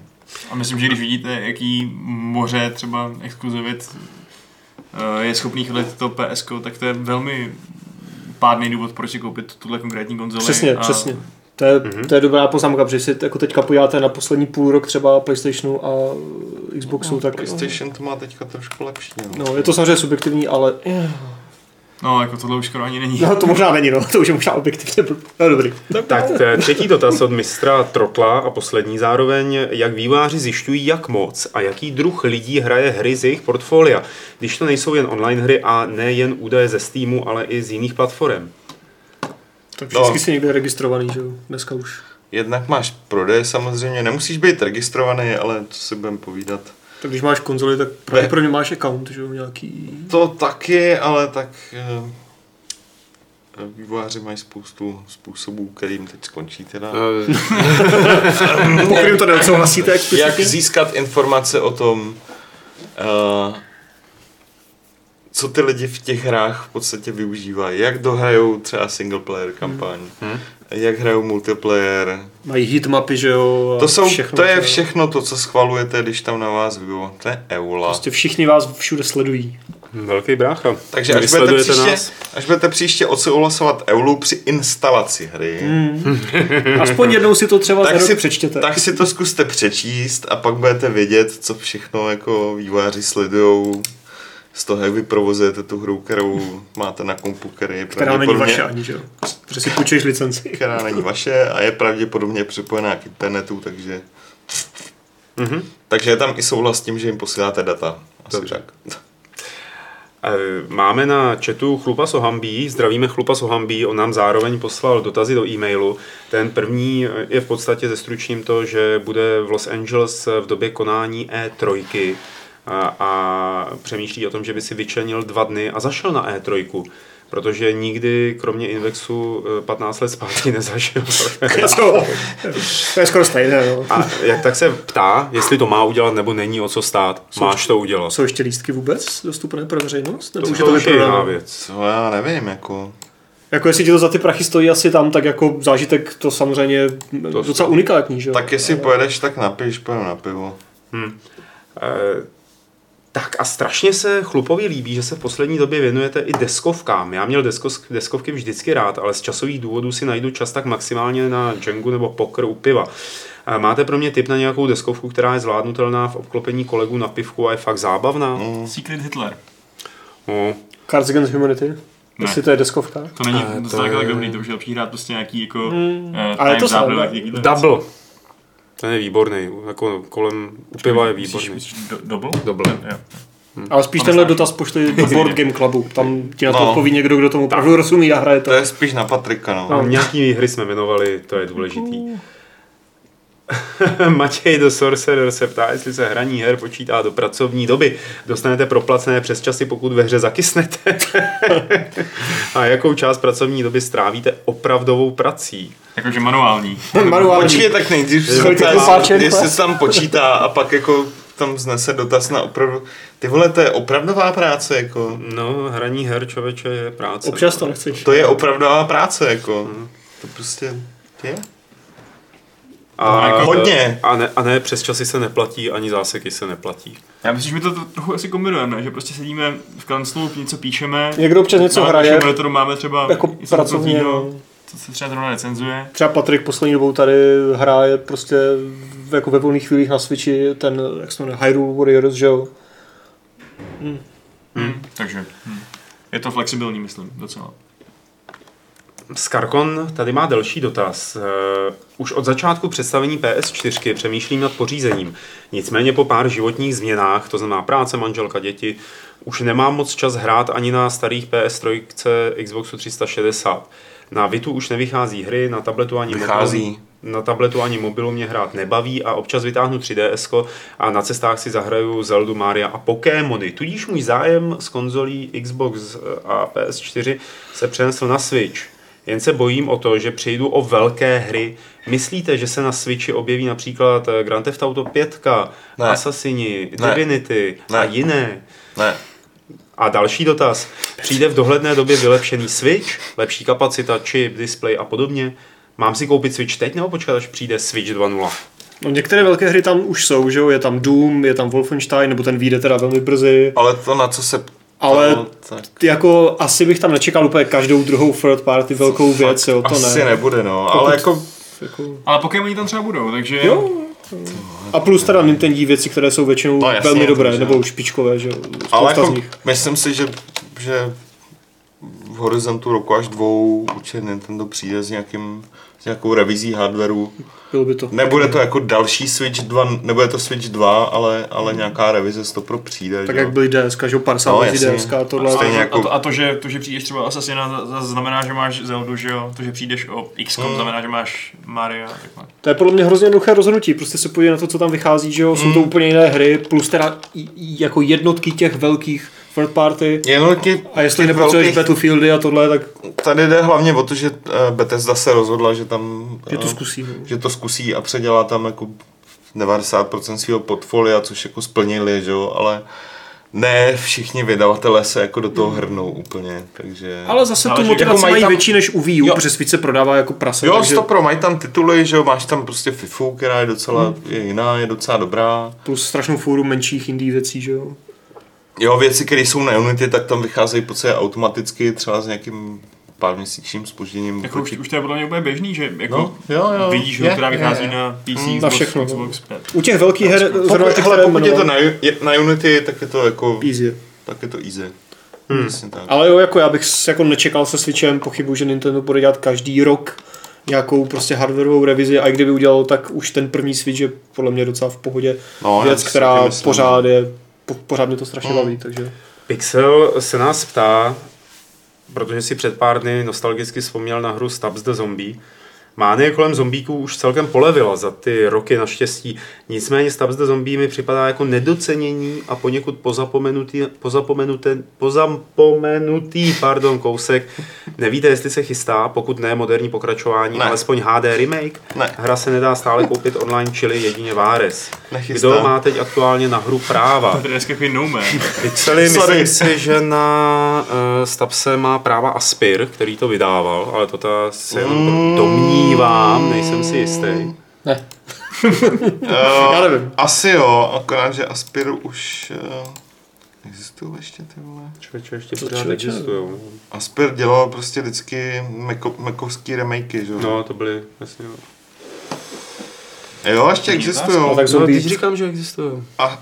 A myslím, že když vidíte, jaký moře třeba exkluzivit eh, je schopný chylit to PSK, tak to je velmi pádný důvod, proč si koupit tuhle konkrétní konzoli. Přesně, a přesně. To je, Mhm. to je dobrá poznámka, protože si jako teďka podíváte na poslední půl rok třeba PlayStationu a Xboxu, tak PlayStation to má teďka trošku lepší. No. no, je to samozřejmě subjektivní, ale No, jako tohle už skoro ani není. no, to možná není, no, to už je možná objektivně no, dobrý. Tak to je třetí dotaz od mistra Trotla a poslední zároveň, jak výváři zjišťují, jak moc a jaký druh lidí hraje hry z jejich portfolia, když to nejsou jen online hry a ne jen údaje ze Steamu, ale i z jiných platform. Tak No. vždycky si někde registrovaný, že jo, dneska už. Jednak máš prodej samozřejmě, nemusíš být registrovaný, ale co si budeme povídat. Tak když máš konzoli, tak pravděpodobně máš account, že jo, nějaký... To taky, ale tak eh, vývojáři mají spoustu způsobů, kterým teď skončí teda. Eh, Po kterým to neodsouhlasíte Jak explicitně? získat informace o tom, uh, co ty lidi v těch hrách v podstatě využívají, jak dohrajou třeba single player kampaň, Hmm. Jak hrajou multiplayer. Mají hitmapy, že jo, a To, jsou, všechno, to je všechno to, co schvalujete, když tam na vás vyjelo. To je EULA. Prostě všichni vás všude sledují. Velký brácha. Takže až budete, příště, nás? až budete příště odsouhlasovat EULu při instalaci hry, Hmm. Aspoň jednou si to třeba tak si, přečtěte. tak si to zkuste přečíst a pak budete vědět, co všechno jako vývojáři sledujou z toho, jak vy provozujete tu hru, kterou máte na kompu, který je která není vaše ani, že jo. Protože si půjčuješ licenci. která není vaše a je pravděpodobně připojená k internetu, takže Mhm. takže je tam i souhlas s tím, že jim posíláte data. Asi Dobře. tak. Eh, Máme na chatu Chlupa Sohambí, zdravíme Chlupa Sohambí, on nám zároveň poslal dotazy do e-mailu. Ten první eh, je v podstatě zestručním to, že bude v Los Angeles v době konání E3 a, a přemýšlí o tom, že by si vyčlenil dva dny a zašel na E3, protože nikdy kromě Invexu eh, 15 let zpátky nezašel. Co? to je skoro stejné, no. A jak tak se ptá, jestli to má udělat nebo není o co stát. Máš to udělat. Jsou ještě lístky vůbec dostupné pro veřejnost? Nebo To, už je to to už je jiná věc. Co já nevím, jako... Jako jestli ti to za ty prachy stojí asi tam, tak jako zážitek to samozřejmě to docela unikátní, že jo? Tak jestli pojedeš, tak napiš, pojedu na pivo. Eh, tak a strašně se Chlupovi líbí, že se v poslední době věnujete i deskovkám. Já měl deskos, deskovky vždycky rád, ale z časových důvodů si najdu čas tak maximálně na Django nebo poker u piva. Eh, Máte pro mě tip na nějakou deskovku, která je zvládnutelná v obklopení kolegů na pivku a je fakt zábavná? Mm. Secret Hitler. No, Cards Against Humanity? Jestli to je deskovka? To není A to to tak, je- tak dobrý, to už je lepší hrát prostě nějaký jako Hmm. eh, Ale time to dá. jaký- jaký- double. Ten je výborný. Jako kolem u piva je výborný. myslíš do- Double? Double. Jo. Ale spíš tenhle dotaz pošli do Board Game Clubu. Tam ti na to No. odpoví někdo, kdo tomu opravdu rozumí a hraje to. To je spíš na Patrika, no. A nějaký hry jsme jmenovali, to je důležitý. Matěj do Sorcerer se ptá, jestli se hraní her počítá do pracovní doby. Dostanete proplacené přes časy, pokud ve hře zakysnete. a jakou část pracovní doby strávíte opravdovou prací? Jakože manuální. Manuální. Počkej, tak nejdřív jestli se tam počítá a pak jako tam znese dotaz na opravdu... Ty vole, to je opravdová práce, jako. No, hraní her, člověče, je práce. Občas to nechceš. To je opravdová práce, jako. To prostě je. A, jako- Hodně. A ne, a ne, přes časy se neplatí, ani záseky se neplatí. Já myslím, že my to to trochu asi kombinujeme, že prostě sedíme v kanclu, něco píšeme. Někdo občas něco na hraje, monitoru máme třeba jako něco pracovně. no. co se třeba zrovna recenzuje. Třeba Patrik poslední dobou tady hraje prostě v- jako ve volných chvílích na Switchi ten, jak se jmenuje, Hyrule Warriors, že jo? Hmm. Takže hm. je to flexibilní, myslím, docela. Skarkon tady má další dotaz. Eh, Už od začátku představení PS4 přemýšlím nad pořízením. Nicméně po pár životních změnách, to znamená práce, manželka, děti, už nemám moc čas hrát ani na starých PS3, Xboxu 360. Na Vitu už nevychází hry, na tabletu ani Vychází. mobilu, na tabletu ani mobilu mě hrát nebaví a občas vytáhnu 3DS a na cestách si zahraju Zeldu, Maria a Pokémony. Tudíž můj zájem z konzolí Xbox a PS4 se přenesl na Switch. Jen se bojím o to, že přijdu o velké hry. Myslíte, že se na Switchi objeví například eh, Grand Theft Auto 5, Ne. Assassini, Ne. Divinity a Ne. jiné? Ne. A další dotaz. Přijde v dohledné době vylepšený Switch, lepší kapacita, čip, display a podobně? Mám si koupit Switch teď nebo počkat, až přijde Switch 2.0? No některé velké hry tam už jsou, že jo? Je tam Doom, je tam Wolfenstein, nebo ten vyjde teda velmi brzy. Ale to na co se... Ale to, tak jako asi bych tam nečekal úplně každou druhou third party velkou věc, jo, to asi ne. nebude, no. Pokud- Ale jako... Jako, Ale Pokémoni tam třeba budou, takže... jo. A plus teda Nintendo věci, které jsou většinou No, jasně, velmi dobré, nebo špičkové, že jo. Ale jako, z nich. myslím si, že, že v horizontu roku až dvou určitě Nintendo přijde s, nějakým, s nějakou revizí hardwareu. Bylo by to. Nebude to jako další Switch 2, nebude to Switch 2, ale, ale nějaká revize z to pro přijde. Tak že jak jo. byly DSK, že jo, 50 No. DSK a tohle. A, jako- a, to, a to, že, to, že přijdeš třeba Assassina, znamená, že máš Zeldu, že jo? To, že přijdeš o XCOM, Mm. znamená, že máš Mario. a takhle. To je podle mě hrozně jednoduché rozhodnutí, prostě se podívej na to, co tam vychází, že jo, jsou to Mm. úplně jiné hry, plus teda jako jednotky těch velkých third party. Jenom ti, A jestli nepotřebuješ velkých- Battlefieldy a tohle, tak Tady jde hlavně o to, že eh, Bethesda se rozhodla, že tam... že to eh, zkusí. No. že to zkusí a předělá tam jako 90% svého portfolia, což jako splnili, že jo, ale ne všichni vydavatelé se jako do toho hrnou úplně, takže... Ale zase tu motivaci jako mají tam- větší než u Wii U, Jo. protože Switch se prodává jako prase. Jo, takže stopro, mají tam tituly, že jo, máš tam prostě FIFU, která je docela, je jiná, je docela dobrá. plus strašnou fůru menších indie věcí, že jo. Jo, věci, které jsou na Unity, tak tam vycházejí po celé automaticky, třeba s nějakým pár měsíčním spožděním. Jako už, už to je podle mě úplně běžný, že jako No, jo, jo. vidíš Je, která je, vychází je. na PC, Na Xbox, všechno, no. Xbox 5. U těch velkých her, zrovna Pokud, těch, hele, které pokud je to na, je, na Unity, tak je to jako, easy. tak je to easy. Hmm. Tak. Ale jo, jako já bych jako nečekal se Switchem, pochybuji, že Nintendo bude dělat každý rok nějakou prostě hardwareovou revizi a i kdyby udělal, tak už ten první Switch je podle mě docela v pohodě No, věc, která myslím. pořád je, po, pořád mě to strašně Hmm. baví, takže Pixel se nás ptá, protože si před pár dny nostalgicky vzpomněl na hru Stabs the Zombie. Mánie kolem zombíků už celkem polevila za ty roky naštěstí. Nicméně Stabs the Zombie mi připadá jako nedocenění a poněkud pozapomenutý, pozapomenutý, pozapomenutý pardon, kousek. Nevíte, jestli se chystá, pokud ne moderní pokračování, Ne. alespoň HD remake. Ne. Hra se nedá stále koupit online, čili jedině Váres. Nechystá. Kdo má teď aktuálně na hru práva? To je dneska no man. Pixely, Sorry. myslím si, že na uh, Stabse má práva Aspir, který to vydával, ale to ta se jenom Mm. Domnívám, nejsem si jistý. ne. Uh, Já nevím. Asi jo, akorát, že Aspir už uh, existují ještě ty vole. Člověče, ještě To pořád existují. Aspir dělal prostě vždycky meko, mekovský remakey, že jo? No, to byly, jasně. jo. Jo, ještě No, existují. tak No, zombie. teď říkám, že existují. A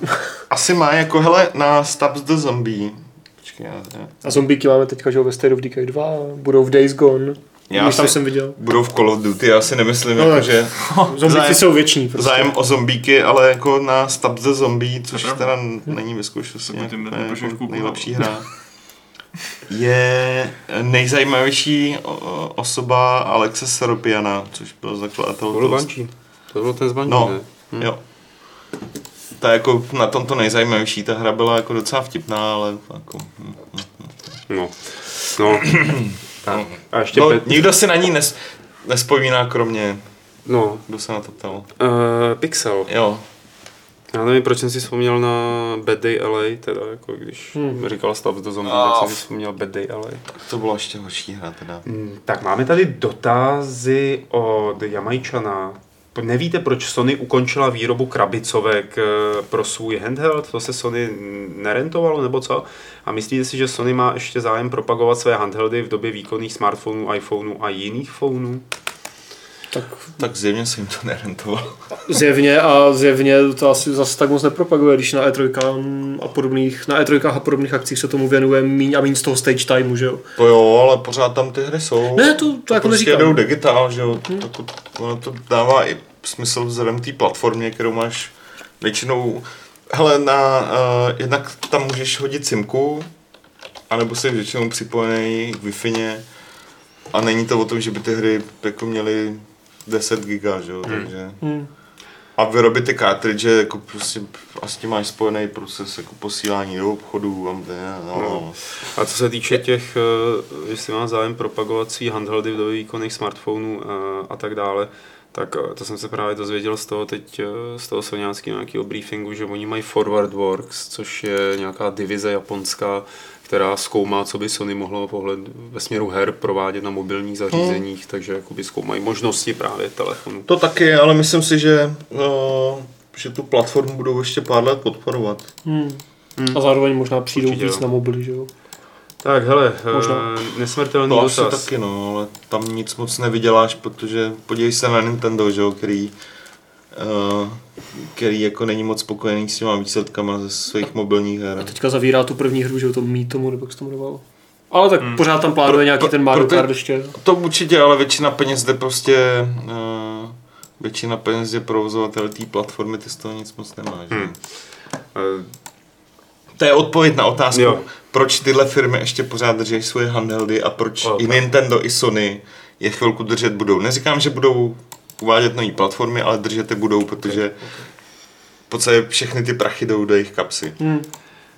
asi má jako, hele, na Stabs the Zombie. Počkej, já, já, A zombíky máme teďka, že jo, ve State of Decay 2, budou v Days Gone. Já Když tam si- jsem viděl. budou v Call of Duty, já si nemyslím, No, jako, že Zombíky Zájem- jsou věční. Prostě. zájem o zombíky, ale jako na Stab the Zombie, což To je teda není To by ty nějak- ne, jako koukal. nejlepší hra. Je nejzajímavější osoba Alexe Seropiana, což byl zakladatel. To Banshee. To bylo ten z Banshee, No, ne? Hm. jo. Ta jako na tomto nejzajímavější, ta hra byla jako docela vtipná, ale jako... hm, hm. No. No. Tak. A ještě No, pe- nikdo si na ní nes, nespomíná, kromě, no. kdo se na to ptal. Uh, Pixel. Jo, Já nevím, proč jsem si vzpomněl na Bad Day LA, teda jako když Hmm. říkal Stabs do zombie, tak jsem si vzpomněl Bad Day LA. to byla ještě horší hra teda. Mm, Tak máme tady dotazy od Jamajčana. Nevíte, proč Sony ukončila výrobu krabicovek eh, pro svůj handheld? To se Sony nerentovalo nebo co? A myslíte si, že Sony má ještě zájem propagovat své handheldy v době výkonných smartphonů, iPhoneů a jiných phonů? Tak Tak zjevně se jim to nerentovalo. zjevně a zjevně to asi zase tak moc nepropaguje, když na E3 a podobných, na E3 a podobných akcích se tomu věnuje míň a míň z toho stage timeu, že jo. To jo, ale pořád tam ty hry jsou. Ne, to, to jako prostě neříkám. jedou digitál, že jo. Hmm. To, ono to dává i smysl vzhledem té platformě, kterou máš většinou... Hele, na, uh, jednak tam můžeš hodit simku, anebo jsi většinou připojený k wi a není to o tom, že by ty hry jako měly 10 giga, že jo, hmm. takže... Hmm. A vyrobit ty cartridge, jako prostě a s tím máš spojený proces jako posílání do obchodu a no, no. A co se týče těch, eh, jestli má zájem propagovací handheldy v době výkonných smartphonů a, a tak dále, tak eh, to jsem se právě dozvěděl z toho teď, eh, z toho soňáckého nějakého briefingu, že oni mají Forward Works, což je nějaká divize japonská, která zkoumá, co by Sony mohlo pohled ve směru her provádět na mobilních zařízeních, takže jakoby zkoumají možnosti právě telefonu. To taky, ale myslím si, že, uh, že tu platformu budou ještě pár let podporovat. Hmm. A zároveň možná přijdou Určitě víc jo. na mobily, že jo. Tak hele, Možná. eh, nesmrtelný To asi dotaz. taky, no, ale tam nic moc nevyděláš, protože podívej se na Nintendo, že jo, který, uh, který jako není moc spokojený s těma výsledkama ze svých mobilních her. A teďka zavírá tu první hru, že jo, to mít tomu, nebo jak se to jmenovalo. Ale tak hmm. pořád tam plánuje nějaký pro- ten Mario proto- Kart ještě. To určitě, ale většina peněz jde prostě, uh, většina peněz je provozovatel té platformy, ty z toho nic moc nemáš. Hmm. Eh, To je odpověď na otázku, Jo. Proč tyhle firmy ještě pořád drží svoje handheldy a proč Ok. i Nintendo, i Sony je chvilku držet budou. Neříkám, že budou uvádět nové platformy, ale držet je budou, protože v podstatě všechny ty prachy jdou do jejich kapsy. Hmm.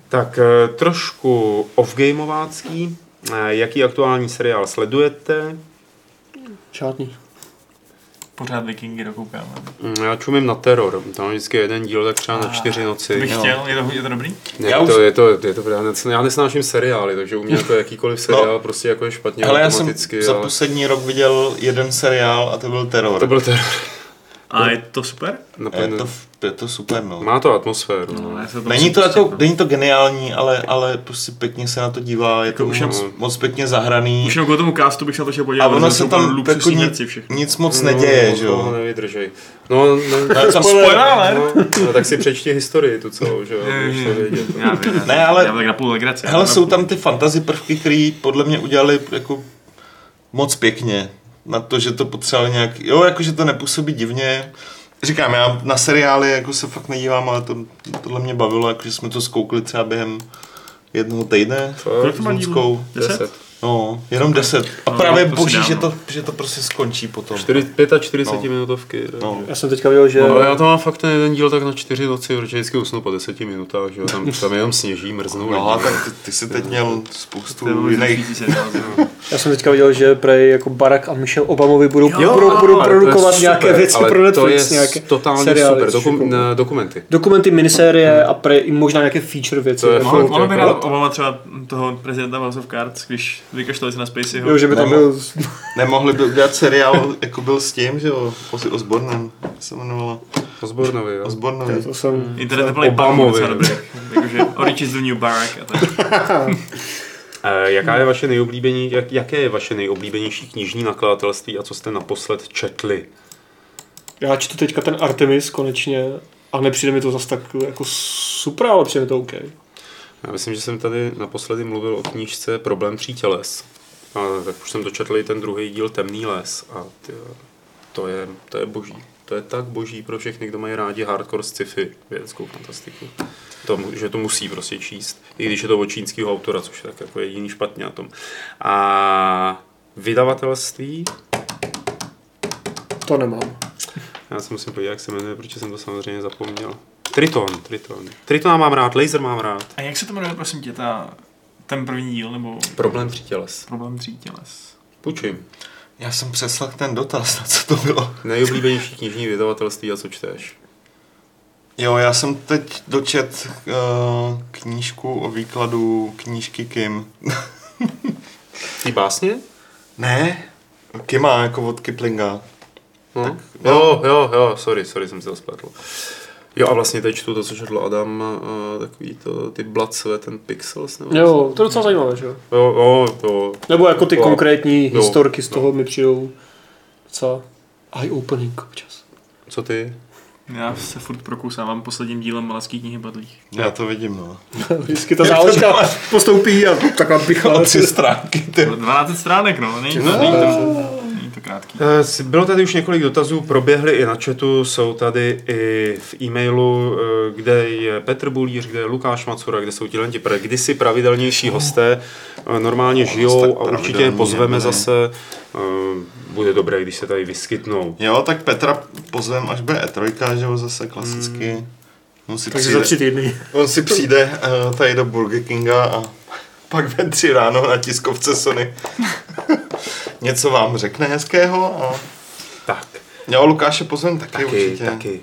Tak eh, trošku off-gameovácký. Eh, Jaký aktuální seriál sledujete? Žádný. Pořád vikingy dokoukáme. Mm, Já čumím na teror. Tam je vždycky jeden díl tak třeba na čtyři To noci. bych chtěl, je to, je to dobrý? Ne, Já to, už- je to, je to, já, nes- já nesnáším seriály, takže u mě jako jakýkoliv seriál prostě jako je špatně Ale já jsem automaticky. za ale poslední rok viděl jeden seriál a to byl Terror. to byl teror. A je to super? je, Naplně- to, je to super, no. Má to atmosféru. No, No. to Není to, jako, no. není to geniální, ale, ale prostě pěkně se na to dívá, je to Jako už moc, moc pěkně zahraný. Už jenom kvůli tomu castu bych se na to šel A podívat. ono protože se tam jako nic, nic moc neděje, no, že to jo. nevydržej. No, no, tam Spoiler no, no, tak si přečti historii tu celou, že jo, to vědět. Já já- Ne, ale- Já tak na půl legrace. Hele, jsou tam ty fantasy prvky, které podle mě udělali jako moc pěkně. Na to, že to potřebovali nějak, jo, jakože to nepůsobí divně. Říkám, já na seriály jako se fakt nedívám, ale to, tohle mě bavilo, jakože jsme to zkoukli třeba během jednoho týdne. Kolik to má s dílů? Deset? No, jenom deset. A No, právě si boží, že no. to, že to prostě skončí potom. 4, 45 No. minutovky. No. Já jsem teďka viděl, že... No, ale já to mám fakt ten jeden díl tak na čtyři noci, protože vždycky usnu po deseti minutách, že jo, tam, tam jenom sněží, mrznou No, a lidi. tak ty, ty jsi teď měl spoustu jiných no. Já jsem teďka viděl, že prej jako Barack a Michelle Obamovi budou, Jo, budou, budou Ale to je produkovat super, nějaké věci ale pro Netflix, to je nějaké totálně seriály, super, Dokum, jako- ne, dokumenty. Dokumenty, minisérie a prej, možná nějaké feature věci. To je jako, fakt, Ono by jako- rád Obama třeba toho prezidenta House of Cards, když vykašlali se na Spaceyho. jo, že by tam Nemo- byl... Nemohli by udělat seriál, jako byl s tím, že jo, Osbornem se jmenovalo. Osbornovi, jo. Osbornovi. To jsem... Internet nebyl Obama Obamovi. Jakože Orange is the new Barack a tak. Eh, Jaká je vaše nejoblíbení, jak, jaké je vaše nejoblíbenější knižní nakladatelství a co jste naposled četli? Já čtu teďka ten Artemis konečně a nepřijde mi to zase tak jako super, ale přijde mi to OK. Já myslím, že jsem tady naposledy mluvil o knížce Problém tří těles. A tak už jsem dočetl i ten druhý díl Temný les a ty, to, je, to je boží. To je tak boží pro všechny, kdo mají rádi hardcore sci-fi, vědeckou fantastiku. To, že to musí prostě číst. I když je to od čínského autora, což je tak jako jediný špatně na tom. A vydavatelství, To nemám. já se musím podívat, jak se jmenuje, protože jsem to samozřejmě zapomněl. Triton, Triton. Triton mám rád, Laser mám rád. A jak se to jmenuje, prosím tě, ta, ten první díl, nebo Problém tří těles. problém tří těles? Půjčím. Já jsem přeslech ten dotaz, na co to bylo. Nejoblíbenější knižní vydavatelství a co čteš? Jo, já jsem teď dočet uh, knížku o výkladu knížky Kim. Ty básně? ne, Kima jako od Kiplinga. No. Tak, jo, jo, jo, sorry, sorry, jsem si to spletl. Jo a vlastně teď čtu to, co četl Adam, takový to, ty Blood, Sweat and Pixels, nebo Jo, to je docela zajímavé, že jo? Jo, jo, jo. Nebo jako ty Jo. konkrétní Jo. historky z toho mi přijdou docela eye-opening občas. Co ty? Já se furt prokousávám posledním dílem Malacký knihy padlých. Já to vidím, no. Vždycky ta záložka postoupí a takhle bychla. Tři stránky, ty. 12 stránek, no, není to, No. není to, není to krátký. Eh, Bylo tady už několik dotazů, proběhly i na chatu, jsou tady i v e-mailu, eh, kde je Petr Bulíř, kde je Lukáš Macura, kde jsou tihle pra- kdysi pravidelnější hosté, eh, normálně tak žijou a určitě je pozveme zase. Bude dobré, když se tady vyskytnou. Jo, tak Petra pozvem, až bude E3, že jo, zase klasicky. On si, Takže za přijde, tři týdny. on si přijde tady do Burger Kinga a pak ve tři ráno na tiskovce Sony něco vám řekne hezkého a Tak, jo, Lukáše pozvem taky, taky, určitě. taky.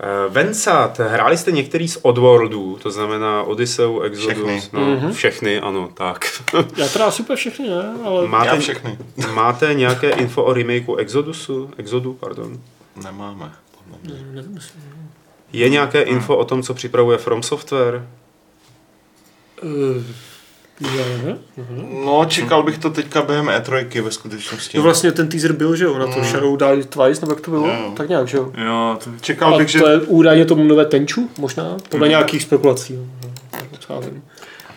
Eh, Vensat, hráli jste některý z Oddworldů, to znamená Odysseu, Exodus, Všechny. no, Mhm. všechny, ano, tak. Já teda super všechny, ne? Ale Já máte, všechny. máte nějaké info o remakeu Exodusu? Exodu, pardon. Nemáme. Je nějaké info o tom, co připravuje From Software? Uh? No, čekal bych to teďka během E3 ve skutečnosti. No vlastně ten teaser byl, že jo, na to Mm. Shadow Die Twice, nebo jak to bylo? Jo. Tak nějak, že jo. Jo, to, Čekal A bych, že... to je údajně tomu nové Tenchu, možná? Podle nějakých spekulací. no. Tak.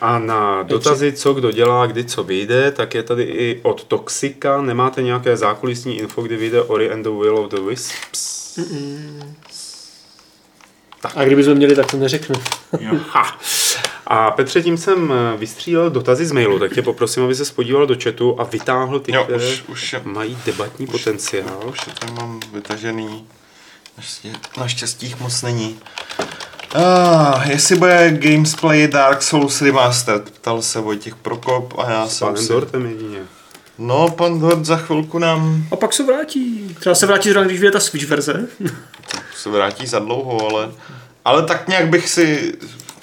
A na dotazy, co kdo dělá, kdy co vyjde, tak je tady i od Toxika. Nemáte nějaké zákulisní info, kdy vyjde Ori and the Will of the Wisps? A kdybychom měli, tak to neřeknu. A Petře, tím jsem eh, vystřílel dotazy z mailu, tak tě poprosím, aby se podíval do chatu a vytáhl ty, Jo, které už, už, je, mají debatní potenciál. už je tam mám vytažený. Naštěstí, naštěstí jich moc není. Ah, jestli bude Gamesplay Dark Souls Remastered, ptal se Vojtěch Prokop a já S jsem panem si... Dortem jedině. No, pan Dort za chvilku nám A pak se vrátí. Třeba se vrátí zrovna, když vyjde ta Switch verze. se vrátí za dlouho, ale, ale tak nějak bych si,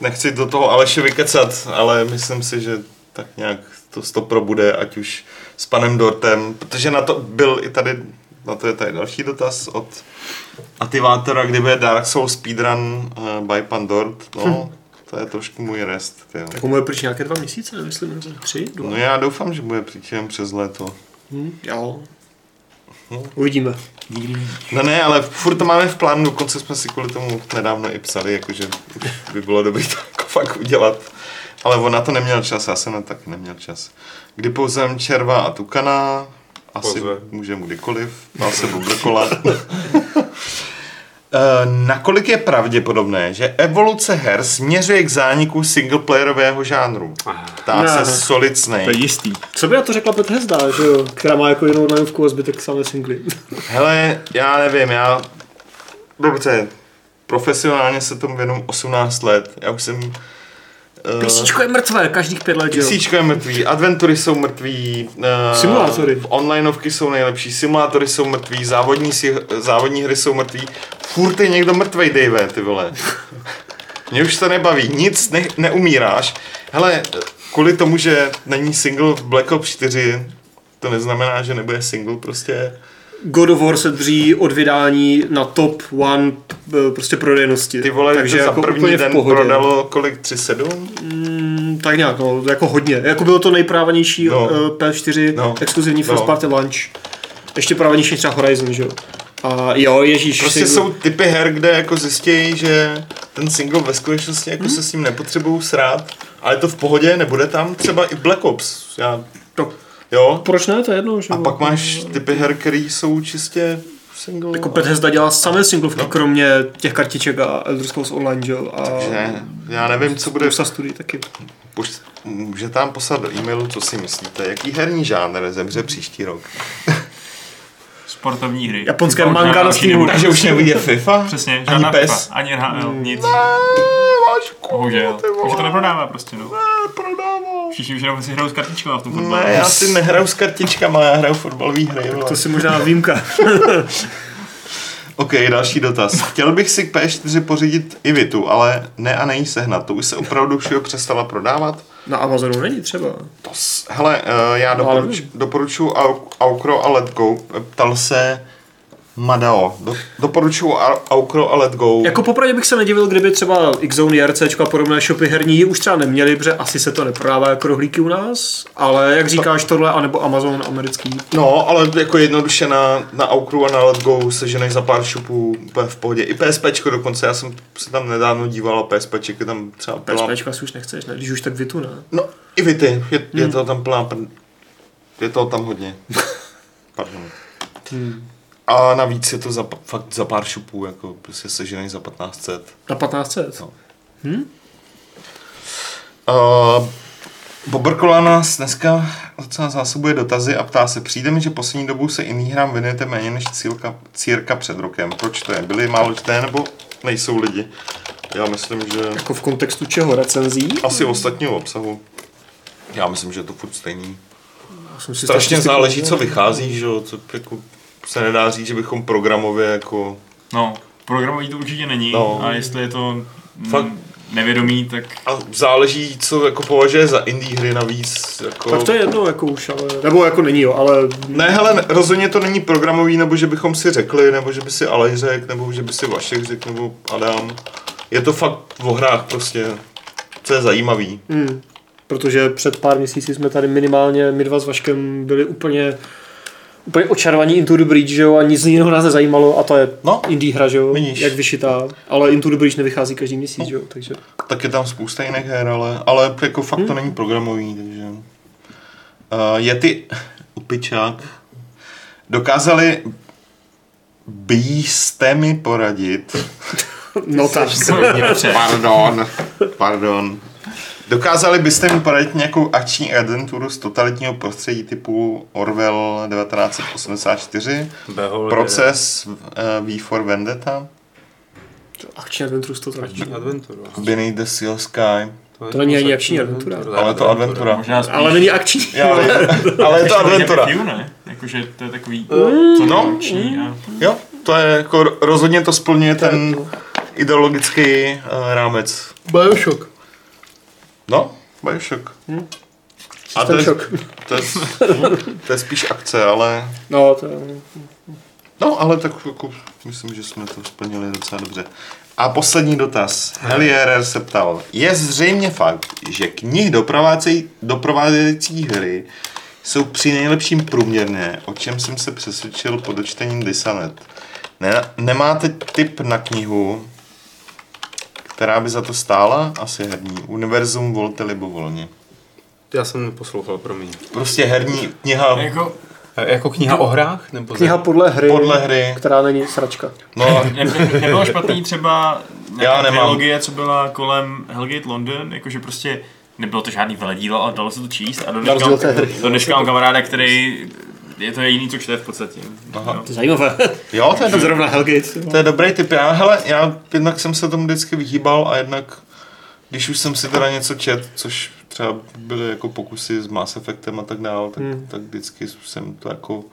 nechci do toho Aleše vykecat, ale myslím si, že tak nějak to stopro bude, ať už s panem Dortem, protože na to byl i tady, na to je tady další dotaz od Ativátora, kdyby je Dark Souls speedrun uh, by pan Dort, no, to je trošku můj rest, tyjo. Tak mu bude pryč nějaké dva měsíce, myslím, nebo tři, dva. No já doufám, že bude příčem přes léto. Hm, jo. Uvidíme. Nikdy nevíš. No ne, ale furt to máme v plánu, dokonce jsme si kvůli tomu nedávno i psali, jakože by bylo dobré to jako fakt udělat. Ale on na to neměl čas, já jsem na to taky neměl čas. Kdy pouzem červa a tukana, asi Pozve. může mu kdykoliv, dal se bublkola. Eh, Nakolik je pravděpodobné, že evoluce her směřuje k zániku singleplayerového žánru? Ptá se Solid Snake. To je jistý. Co by na to řekla Bethesda, že jo? Která má jako jinou onlineovku a zbytek samé singly. Hele, já nevím, já... Dobře, profesionálně se tomu věnu 18 let. Já už jsem... Uh, Písíčko je mrtvé, každých pět let? Písíčko je mrtvý, adventury jsou mrtví, uh, Simulátory. onlineovky jsou nejlepší, simulátory jsou mrtví, závodní, si, závodní hry jsou mrtví. Furt je někdo mrtvej, Dave, ty vole. Mě už to nebaví, nic ne, neumíráš. Hele, kvůli tomu, že není single v Black Ops 4, to neznamená, že nebude single prostě. God of War se drží od vydání na top one p- prostě prodejnosti. Ty vole, Takže to za jako první úplně v den prodalo kolik? 3,7? Tak nějak, no, jako hodně. Jako bylo to nejprávanější No. no. PS4 No. no. exkluzivní first No. party launch. Ještě právanější třeba Horizon, že jo? A jo, ježíš. Prostě si- jsou typy her, kde jako zjistějí, že ten single ve skutečnosti jako se s ním nepotřebují srát, ale je to v pohodě, nebude tam třeba i Black Ops. Já, No, jo? proč ne, to je jedno, že A pak máš typy her, které jsou čistě single. Jako Bethesda dělá samé singlovky, no. kromě těch kartiček a Elder Scrolls Online, že? A Takže já nevím, co bude. spousta studií taky. Můžete tam poslat do e-mailu, co si myslíte. Jaký herní žánr zemře příští rok? Sportovní hry. Japonské manga na Steamu. nebude. Takže už nevidě FIFA? Přesně, Ani žádná PES? FIFA, ani NHL, nic. Vážku, Bohužel. ty vole. Už to neprodává prostě, no. Neprodává. Všichni už jenom si hrajou s kartičkama v tom fotbale. Ne, já si nehraju s kartičkama, já hraju fotbalové hry. To si možná výjimka. OK, další dotaz. Chtěl bych si k P4 pořídit i Vitu, ale ne a nejí sehnat. To už se opravdu všeho přestala prodávat. Na Amazonu není třeba. To s... Hele, uh, já No, doporuč, doporučuji Au- Aukro a Letgo. Ptal se Madao. Do, doporučuju Au- Aukro a Let Go. Jako popravdě bych se nedivil, kdyby třeba Xzone, JRC a podobné shopy herní už třeba neměli, protože asi se to neprodává jako rohlíky u nás, ale jak říkáš tohle, anebo Amazon americký. No, ale jako jednoduše na, na Aukru a na Let Go se ženej za pár shopů úplně v pohodě. I PSPčko dokonce, já jsem se tam nedávno díval a PSPček je tam třeba plná... PSPčko asi už nechceš, ne? Když už tak Vitu, ne? No, i Vity, je, je to tam plná pr... Je to tam hodně. Pardon. A navíc je to za, fakt za pár shopů, jako prostě se ženej za 1500. Na 1500. No. Uh, Bobrkola nás dneska docela zásobuje dotazy a ptá se, přijde mi, že poslední dobou se jiný hrám věnujete méně než cílka, círka před rokem. Proč to je? Byli málo čté nebo nejsou lidi? Já myslím, že Jako v kontextu čeho? Recenzí? asi ostatního obsahu. Já myslím, že je to furt stejný. Já jsem si Strašně záleží, co vychází, že jo, co jako se nedá říct, že bychom programově jako... No, programový to určitě není No. a jestli je to Fakt. nevědomý, tak A záleží, co jako považuje za indie hry navíc. Jako... Tak to je jedno, jako už, ale... Nebo jako není, jo, ale... Ne, hele, rozhodně to není programový, nebo že bychom si řekli, nebo že by si Alej řekl, nebo že by si Vašek řekl, nebo Adam. Je to fakt o hrách prostě, co je zajímavý. Hmm. Protože před pár měsíci jsme tady minimálně, my dva s Vaškem byli úplně úplně očarovaní Into the Breach, že jo, a nic jiného nás nezajímalo a to je No, indie hra, že jo, Vidíš. jak vyšitá, ale Into the Breach nevychází každý měsíc, že jo, takže tak je tam spousta jiných her, ale, ale jako fakt to není programový, takže... Uh, je ty upičák dokázali byste mi poradit no tak. Pardon. Pardon. Dokázali byste mi poradit nějakou akční adventuru z totalitního prostředí typu Orwell 1984, Behol Proces uh, V for Vendetta, Akční adventuru to tak. Akční adventuru. Beneath the Seal Sky. To není ani akční adventura. Ale je to adventura. možná spíš... Ale není akční. Já, ale je to adventura. Jakože to je takový... Mm. co No. akční a... Jo, to je jako rozhodně to splňuje ten ideologický uh, rámec. Bioshock. No, Bioshock. A to je, šok. to, je, to je spíš akce, ale No, to No, ale tak jako, myslím, že jsme to splnili docela dobře. A poslední dotaz. Helierer se ptal. Je zřejmě fakt, že knih doprovázejí, doprovázející hry jsou při nejlepším průměrné, o čem jsem se přesvědčil po dočtením Disanet. Ne, nemáte tip na knihu, která by za to stála? Asi herní. Univerzum volte libovolně. Já jsem neposlouchal, promiň. Prostě herní kniha Jako, E, Jako kniha o hrách? Nebo kniha podle hry, podle hry. která není sračka. No, ne, ne, nebylo špatný třeba nějaká trilogie, co byla kolem Hellgate London, jakože prostě nebylo to žádný veledílo, ale dalo se to číst a dneška, do dneška mám kamaráda, který je to jediný, co čte v podstatě. Aha. Jo. To je zajímavé. jo, to je dobré. Zrovna Hellgate. To je dobrý tip. Já, hele, já jednak jsem se tomu vždycky vyhýbal a jednak, když už jsem si teda něco čet, což třeba byly jako pokusy s Mass Effectem a tak dále, tak, Hmm. tak vždycky jsem to jako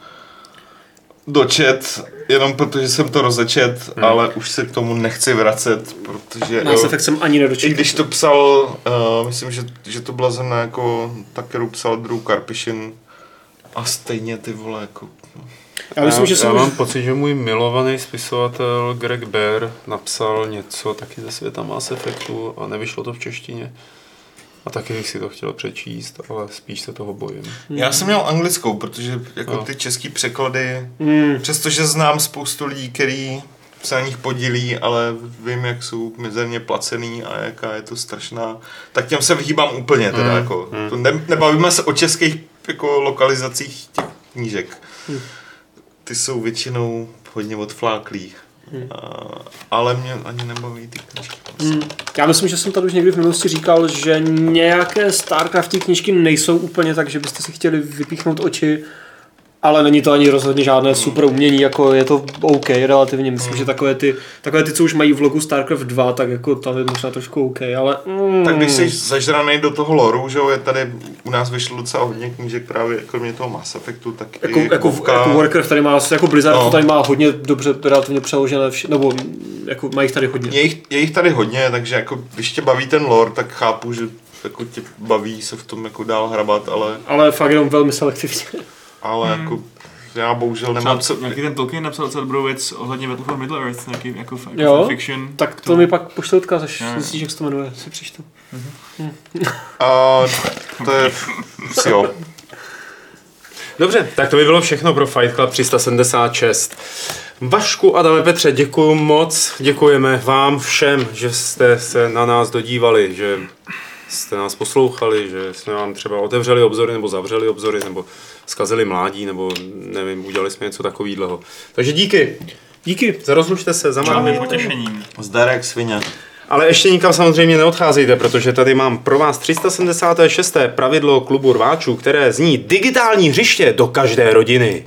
dočet, jenom protože jsem to rozečet, hmm. ale už se k tomu nechci vracet, protože Mass Effect jsem ani i nedočetl. když to psal, uh, myslím, že, že to byla zrovna jako Takeru psal Drew Karpyšin a stejně ty vole jako Já myslím, že já jsem mám pocit, že můj milovaný spisovatel Greg Bear napsal něco taky ze světa Mass Effectu a nevyšlo to v češtině. A taky bych si to chtěl přečíst, ale spíš se toho bojím. Já jsem měl anglickou, protože jako No. ty český překlady, Hmm. přestože znám spoustu lidí, který se na nich podílí, ale vím, jak jsou mizerně placený a jaká je to strašná, tak těm se vyhýbám úplně teda, Mm, jako. mm. To ne, nebavíme se o českých jako lokalizacích těch knížek. Mm. Ty jsou většinou hodně odfláklých. Mm. A, ale mě ani nebaví ty knížky. Hmm. Já myslím, že jsem tady už někdy v minulosti říkal, že nějaké StarCraftí knížky nejsou úplně tak, že byste si chtěli vypíchnout oči, ale není to ani rozhodně žádné super umění, jako je to OK relativně. Myslím, že takové ty, takové ty, co už mají v logu StarCraft 2, tak jako tam je možná trošku OK, ale... Mm, Tak když jsi zažraný do toho loru, že jo, je tady, u nás vyšlo docela hodně knížek právě kromě toho Mass Effectu, tak jako, i jako, Vovka. jako Warcraft tady má, jako Blizzard No. to tady má hodně dobře relativně přeložené, vše, nebo jako mají jich tady hodně. Je jich, je jich tady hodně, takže jako, když tě baví ten lore, tak chápu, že jako tě baví se v tom jako dál hrabat, ale, Ale fakt jenom velmi selektivně. Ale Hmm. jako já bohužel Třeba nemám co, nějaký ten Tolkien napsal docela dobrou věc ohledně Battle for Middle Earth, nějaký jako, f- jako Jo? fiction. Tak to mi pak pošle odkaz, až jo. zjistíš, jak se to jmenuje, si přečtu. A to je, jo. Dobře, tak to by bylo všechno pro Fight Club 376. Vašku, Adame, Petře, děkuji moc. Děkujeme vám všem, že jste se na nás dodívali, že jste nás poslouchali, že jsme vám třeba otevřeli obzory nebo zavřeli obzory, nebo zkazili mládí, nebo nevím, udělali jsme něco takového. Takže díky. Díky. Zarozlučte se, za vámi. potěšením. Zdarek svině. Ale ještě nikam samozřejmě neodcházejte, protože tady mám pro vás 376. pravidlo klubu rváčů, které zní digitální hřiště do každé rodiny.